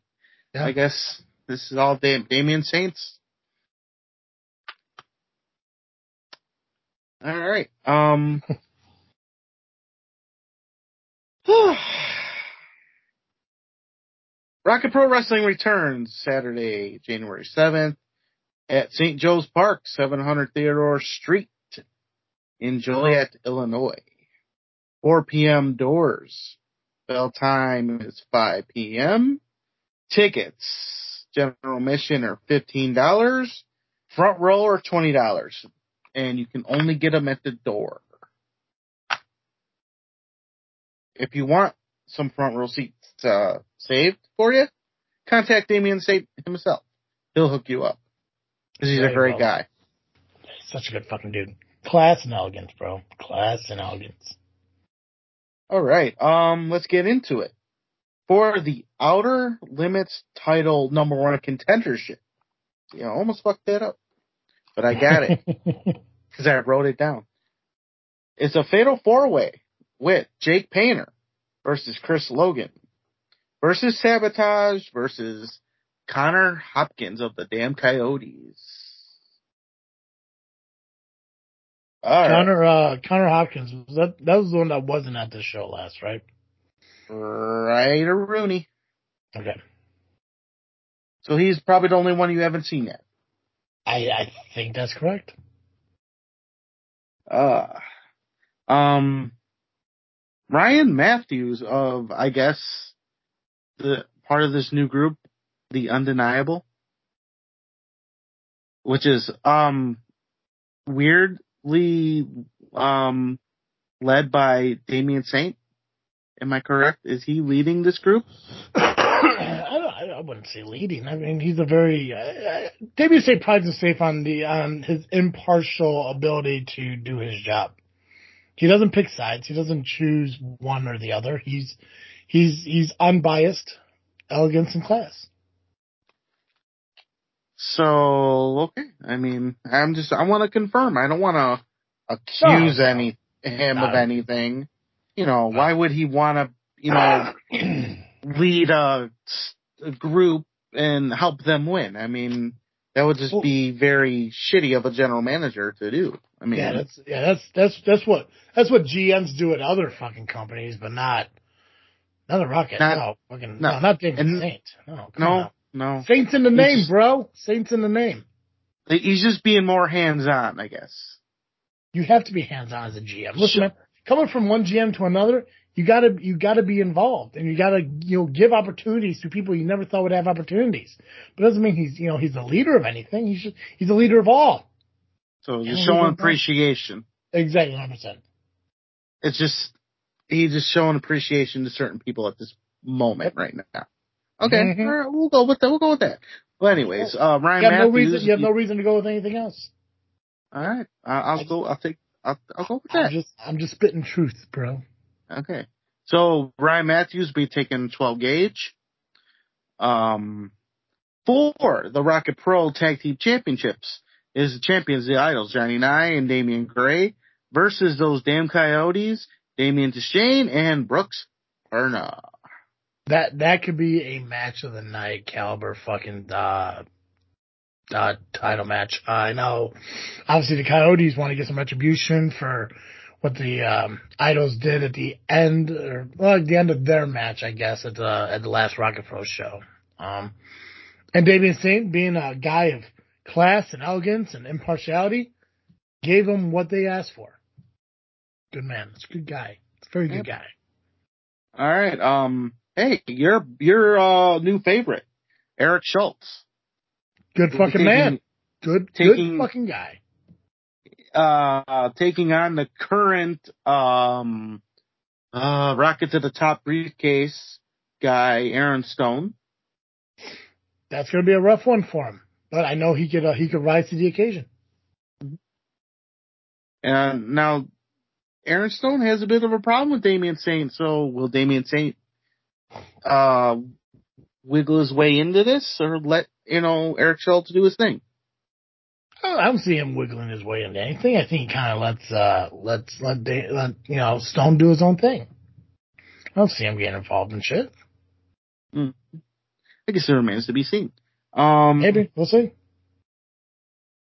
Yeah. I guess this is all Dam- Damien Saints. All right. Um. [laughs] [sighs] Rocket Pro Wrestling returns Saturday, January 7th at St. Joe's Park, 700 Theodore Street in Joliet, Illinois. 4 p.m. doors. Bell time is 5 p.m. Tickets, general admission are $15. Front row are $20. And you can only get them at the door. If you want some front row seats uh, saved for you, contact Damien Saint himself. He'll hook you up. Because he's a great well. guy. Such a good fucking dude. Class and elegance, bro. Class and elegance. All right. Um, let's get into it. For the Outer Limits title number one contendership. You know, almost fucked that up, but I got it [laughs] because I wrote it down. It's a fatal four way with Jake Painter versus Chris Logan versus Sabotage versus Connor Hopkins of the damn Coyotes. All right. Connor uh, Connor Hopkins was that that was the one that wasn't at this show last, right? Right or Rooney. Okay. So he's probably the only one you haven't seen yet. I I think that's correct. Uh, um, Ryan Matthews of, I guess, the part of this new group, the Undeniable, which is, um, weirdly, um, led by Damien Saint. Am I correct? Is he leading this group? [coughs] I, don't- I wouldn't say leading. I mean, he's a very. Uh, uh, David say prides himself on the on his impartial ability to do his job. He doesn't pick sides. He doesn't choose one or the other. He's he's he's unbiased, elegance, and class. So, okay. I mean, I'm just, I want to confirm. I don't want to accuse no. any, him of anything. You know, uh, why would he want to, you know, [clears throat] lead a group and help them win? I mean, that would just Well- be very shitty of a general manager to do. I mean, yeah, that's yeah, that's that's that's what that's what GMs do at other fucking companies, but not not a Rocket. Not- no, fucking no. no, not David And- Saint. No, no, no. Saints in the name, bro. Saints in the name. He's just being more hands on, I guess. You have to be hands on as a GM. Listen, Sure. Coming from one GM to another, you gotta you gotta be involved, and you gotta you know give opportunities to people you never thought would have opportunities. But it doesn't mean he's you know he's the leader of anything. He's just, he's the leader of all. So we showing appreciation. Exactly, hundred percent. It's just, he's just showing appreciation to certain people at this moment right now. Okay, Mhm. all right, we'll go with that. We'll go with that. Well, anyways, uh, Ryan You have no Matthews. reason. You have no reason to go with anything else. all right, I- I'll go. I'll take. I'll, I'll go with I'm that. just I'm just spitting truth, bro. Okay. So Ryan Matthews be taking 12 gauge. Um, for the Rocket Pro Tag Team Championships is the champions, the Idols, Johnny Nye and Damian Gray versus those damn Coyotes, Damian Deshane and Brooks Erna. That that could be a match of the night caliber fucking uh, uh title match. I know, obviously the Coyotes want to get some retribution for what the um, Idols did at the end, or well, at the end of their match, I guess, at the at the last Rocket Pro show. Um, and Damian Saint, being a guy of class and elegance and impartiality, gave them what they asked for. Good man. It's a good guy. It's a very good guy. All right. Um, hey, your your uh, new favorite, Eric Schultz. Good fucking man. Good, taking- good fucking guy. uh, taking on the current, um, uh, Rocket to the Top briefcase guy, Aaron Stone. That's going to be a rough one for him, but I know he could uh, he could rise to the occasion. And now, Aaron Stone has a bit of a problem with Damian Saint, so will Damian Saint, uh, wiggle his way into this or let, you know, Eric Schultz do his thing? I don't, see him wiggling his way into anything. I think he kind of lets uh lets let, let you know Stone do his own thing. I don't see him getting involved in shit. I guess it remains to be seen. Um, Maybe we'll see.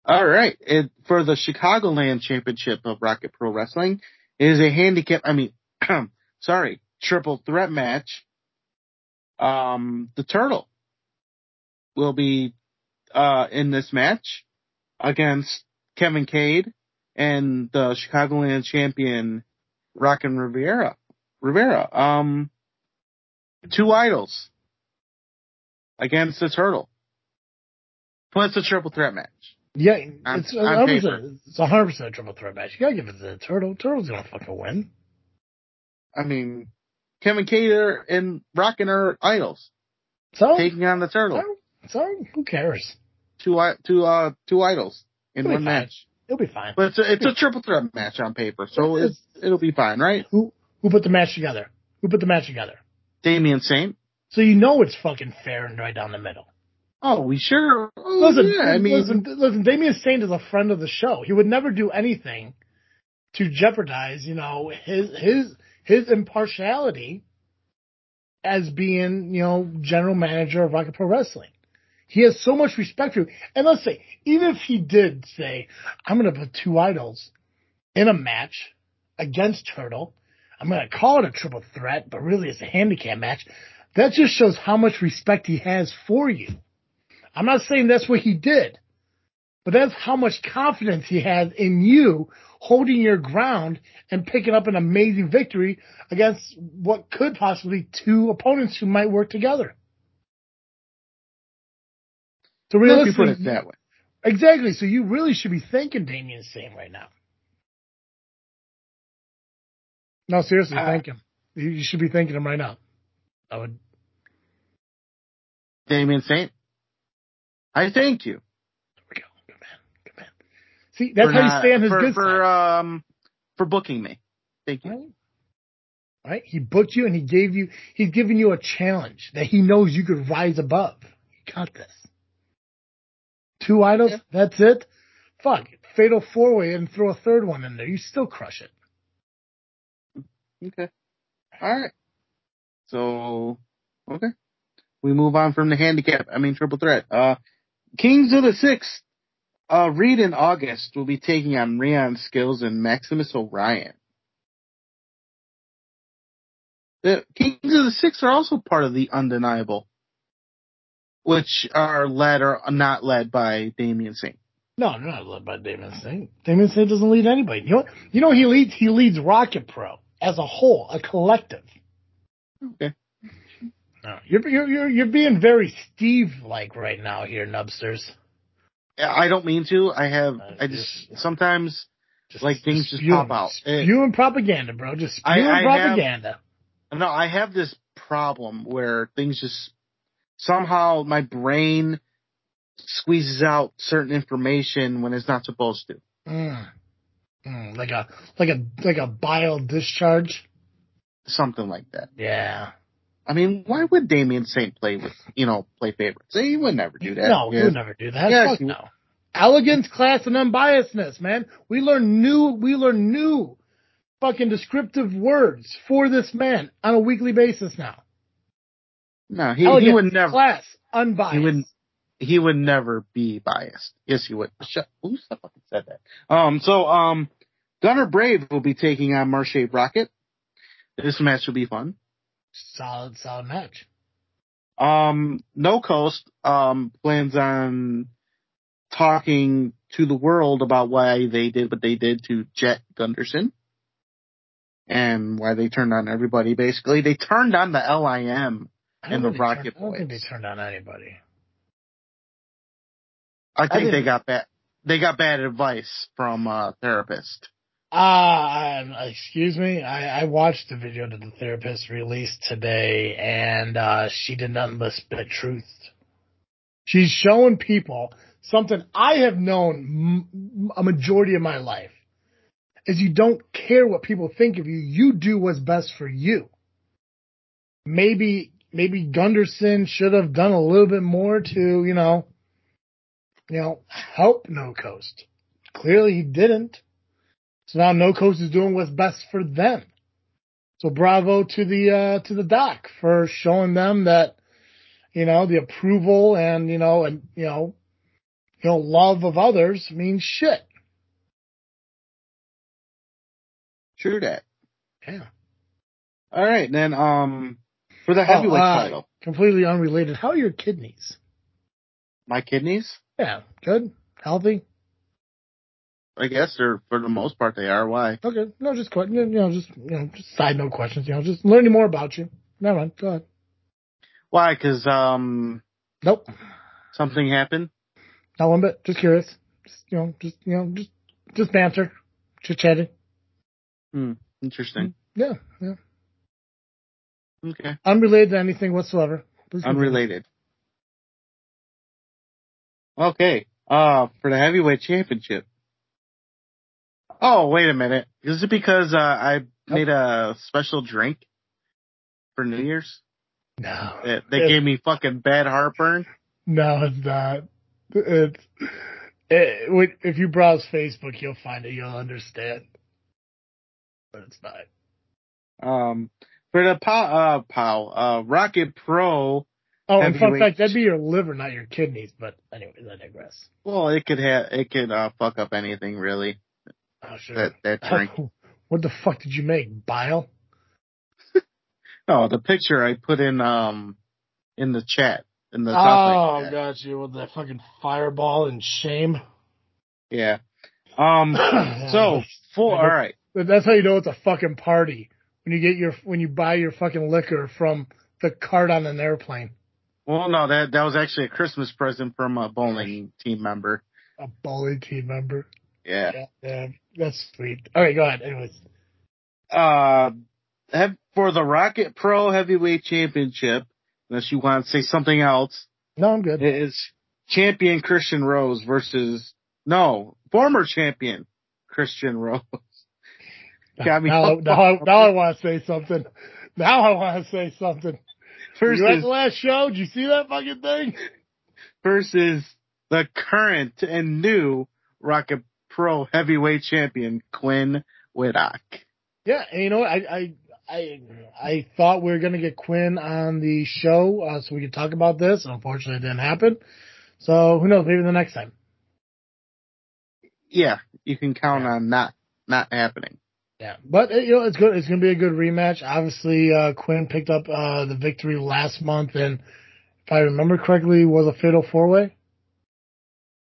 All right. It, for the Chicagoland Championship of Rocket Pro Wrestling it is a handicap, I mean, [clears throat] sorry, triple threat match. Um, the Turtle will be, uh, in this match against Kevin Cade and the Chicagoland champion Rockin' Rivera. Rivera. Um, two idols against the Turtle. It's a triple threat match. Yeah, On- it's on 100 paper. percent. It's 100 percent a triple threat match. You gotta give it to the Turtle. Turtle's gonna fucking win. I mean, Kevin Cater and Rockin' are idols So, taking on the Turtle. so, so who cares? Two, two, uh, two idols in It'll one match. It'll be fine. But it's a, it's a triple threat match on paper, so it's, it'll be fine, right? Who who put the match together? Who put the match together? Damian Saint. So you know it's fucking fair and right down the middle. Oh, we sure. Oh, Listen, yeah, I mean, listen, listen. Damien Saint is a friend of the show. He would never do anything to jeopardize, you know, his his his impartiality as being, you know, general manager of Rocket Pro Wrestling. He has so much respect for you. And let's say, even if he did say, I'm going to put two idols in a match against Turtle, I'm going to call it a triple threat, but really it's a handicap match. That just shows how much respect he has for you. I'm not saying that's what he did, but that's how much confidence he has in you holding your ground and picking up an amazing victory against what could possibly two opponents who might work together. So realistically, put it that way. exactly. So you really should be thanking Damien Saint right now. No, seriously, Uh, thank him. You you should be thanking him right now. I would. Damien Saint. I thank you. There we go. Good man. Good man. See, that's how you not- stay on his for, good for side. um for booking me. Thank you. Right? Right? He booked you and he gave you, he's giving you a challenge that he knows you could rise above. You got this. Two idols, Yeah. that's it. Fuck, fatal four way and throw a third one in there. You still crush it. Okay. All right. So okay, we move on from the handicap. I mean triple threat. Uh, Kings of the Sixth. Uh, Reed in August will be taking on Rion Skills and Maximus Orion. The Kings of the Six are also part of the Undeniable, which are led or not led by Damian Saint. No, they're not led by Damon Singh. Damon Singh doesn't lead anybody. You know? You know he leads? He leads Rocket Pro as a whole, a collective. Okay. No, you're, you're, you're, you're being very Steve-like right now here, Nubsters. I don't mean to. I have. Uh, I just just- sometimes Just, Like things just spewing- pop out. It- Spewing propaganda, bro. Just I- spewing I have- propaganda. No, I have this problem where things just somehow my brain squeezes out certain information when it's not supposed to. Mm. Mm, like a like a like a bile discharge. Something like that. Yeah. I mean, why would Damien Saint play with, you know, play favorites? He would never do that. No, he would never do that. Yes, Fuck no. Elegance, class, and unbiasedness, man. We learn new. We learn new fucking descriptive words for this man on a weekly basis now. No, he, Elegance, he would never. class, unbiased. He would. He would never be biased. Yes, he would. Shut. Who the fucking said that? Um. So, um, Gunner Brave will be taking on Marche Rocket. This match will be fun. Solid, solid match. Um, No Coast um plans on talking to the world about why they did what they did to Jet Gunderson and why they turned on everybody. Basically, they turned on the LIM. And the Rocket turned- I don't think they turned on anybody. I think they got bad. They got bad advice from a therapist. Uh, excuse me. I, I watched the video that the therapist released today, and uh, she did nothing but spit truth. She's showing people something I have known m- a majority of my life is you don't care what people think of you. You do what's best for you. Maybe maybe Gunderson should have done a little bit more to you know, you know, help No Coast. Clearly, he didn't. So now No Coast is doing what's best for them. So bravo to the uh, to the doc for showing them that you know the approval and you know and you know you know love of others means shit. True that. Yeah. All right, then um for the heavyweight Oh, uh, title, Completely unrelated. How are your kidneys? my kidneys. Yeah, good, healthy. I guess they're for the most part they are. Why? Okay, no, just que- you know, just you know, just side note questions. You know, just learning more about you. Never mind. Go ahead. Why? Because um Nope, something happened. not one bit. Just curious. Just you know, just you know, just just banter, chit chatting. Hmm. Interesting. Yeah, yeah. Okay. Unrelated to anything whatsoever. Please continue. Unrelated. Okay. Uh, for the heavyweight championship. Oh, wait a minute. Is it because uh, I made a special drink for New Year's? No. They, they It's- gave me fucking bad heartburn. No, it's not. It's it, if you browse Facebook, you'll find it. You'll understand. But it's not. Um, for the pow, uh, pow, uh, Rocket Pro. Oh, and fun fact, that'd be your liver, not your kidneys. But anyways, I digress. Well, it could have, it could uh, fuck up anything really. Oh, sure. That that [laughs] drink. what the fuck did you make? Bile? [laughs] Oh, the picture I put in um in the chat in the Oh, top. got you with that fucking fireball and shame. Yeah. Um. [laughs] So for all right. That's how you know it's a fucking party when you get your when you buy your fucking liquor from the cart on an airplane. Well, no, that that was actually a Christmas present from a bowling team member. A bowling team member. Yeah. Yeah, yeah, that's sweet. All right, go ahead. Anyways, Uh, have, for the Rocket Pro Heavyweight Championship, unless you want to say something else, no, I'm good. it is champion Christian Rose versus no former champion Christian Rose. [laughs] Got me. now, now, I, now I want to say something. Now I want to say something. versus you at the last show? Did you see that fucking thing? versus the current and new Rocket Pro Heavyweight Champion Quinn Whitlock. Yeah, and you know what? I I I, I thought we were gonna get Quinn on the show uh, so we could talk about this. Unfortunately, it didn't happen. So who knows? Maybe the next time. Yeah, you can count Yeah. on not not happening. Yeah, but you know it's good. It's gonna be a good rematch. Obviously, uh, Quinn picked up uh, the victory last month, and if I remember correctly, was a fatal four way.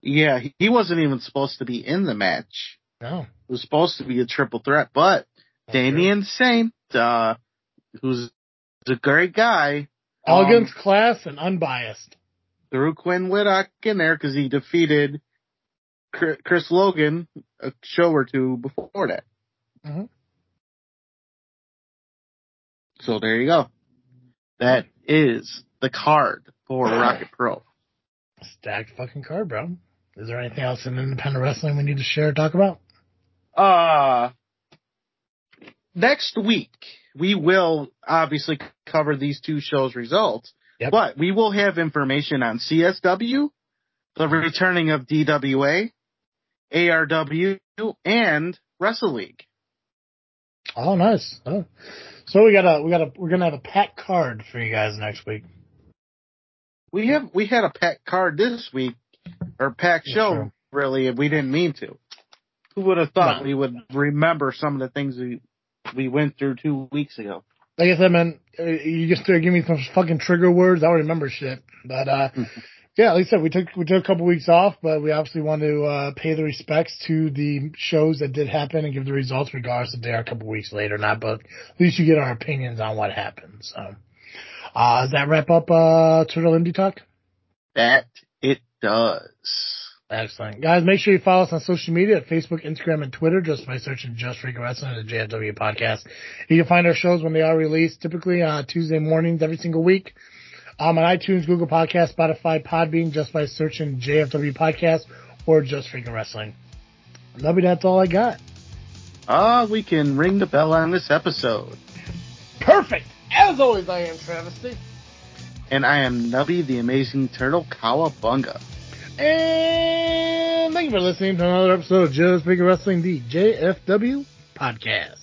Yeah, he- wasn't even supposed to be in the match. No, It was supposed to be a triple threat, but Damian Saint, uh, who's a great guy, elegance, um, class, and unbiased. threw Quinn Whitlock in there because he defeated Chris Logan a show or two before that. Mhm. So there you go. That is the card for Rocket Pro. Stacked fucking card, bro. Is there anything else in independent wrestling we need to share or talk about? Uh, next week we will obviously cover these two shows' results, Yep. but we will have information on CSW, the returning of DWA, ARW, and Wrestle League. Oh, nice. Oh. So we got a we got a we're gonna have a packed card for you guys next week. We have we had a packed card this week, or packed Yeah, show sure. really, and we didn't mean to. Who would have thought No. we would remember some of the things we we went through two weeks ago? Like I said, man, uh, you just started giving me some fucking trigger words. I don't remember shit. But uh [laughs] yeah, like I said, we took we took a couple weeks off, but we obviously want to uh pay the respects to the shows that did happen and give the results regardless if they are a couple weeks late or not. But at least you get our opinions on what happened. So uh does that wrap up uh Turtle Indie Talk? That does. Excellent. Guys, make sure you follow us on social media at Facebook, Instagram, and Twitter just by searching Just Freak Wrestling and the JFW podcast. You can find our shows when they are released, typically uh, Tuesday mornings every single week. Um, on iTunes, Google Podcast, Spotify, Podbean, just by searching JFW podcast or Just Freaking Wrestling. Nubby, that's all I got. Ah, we can ring the bell on this episode. Perfect. As always, I am Travesty. And I am Nubby the Amazing Turtle Kawabunga. And thank you for listening to another episode of Just Big Wrestling, the JFW podcast.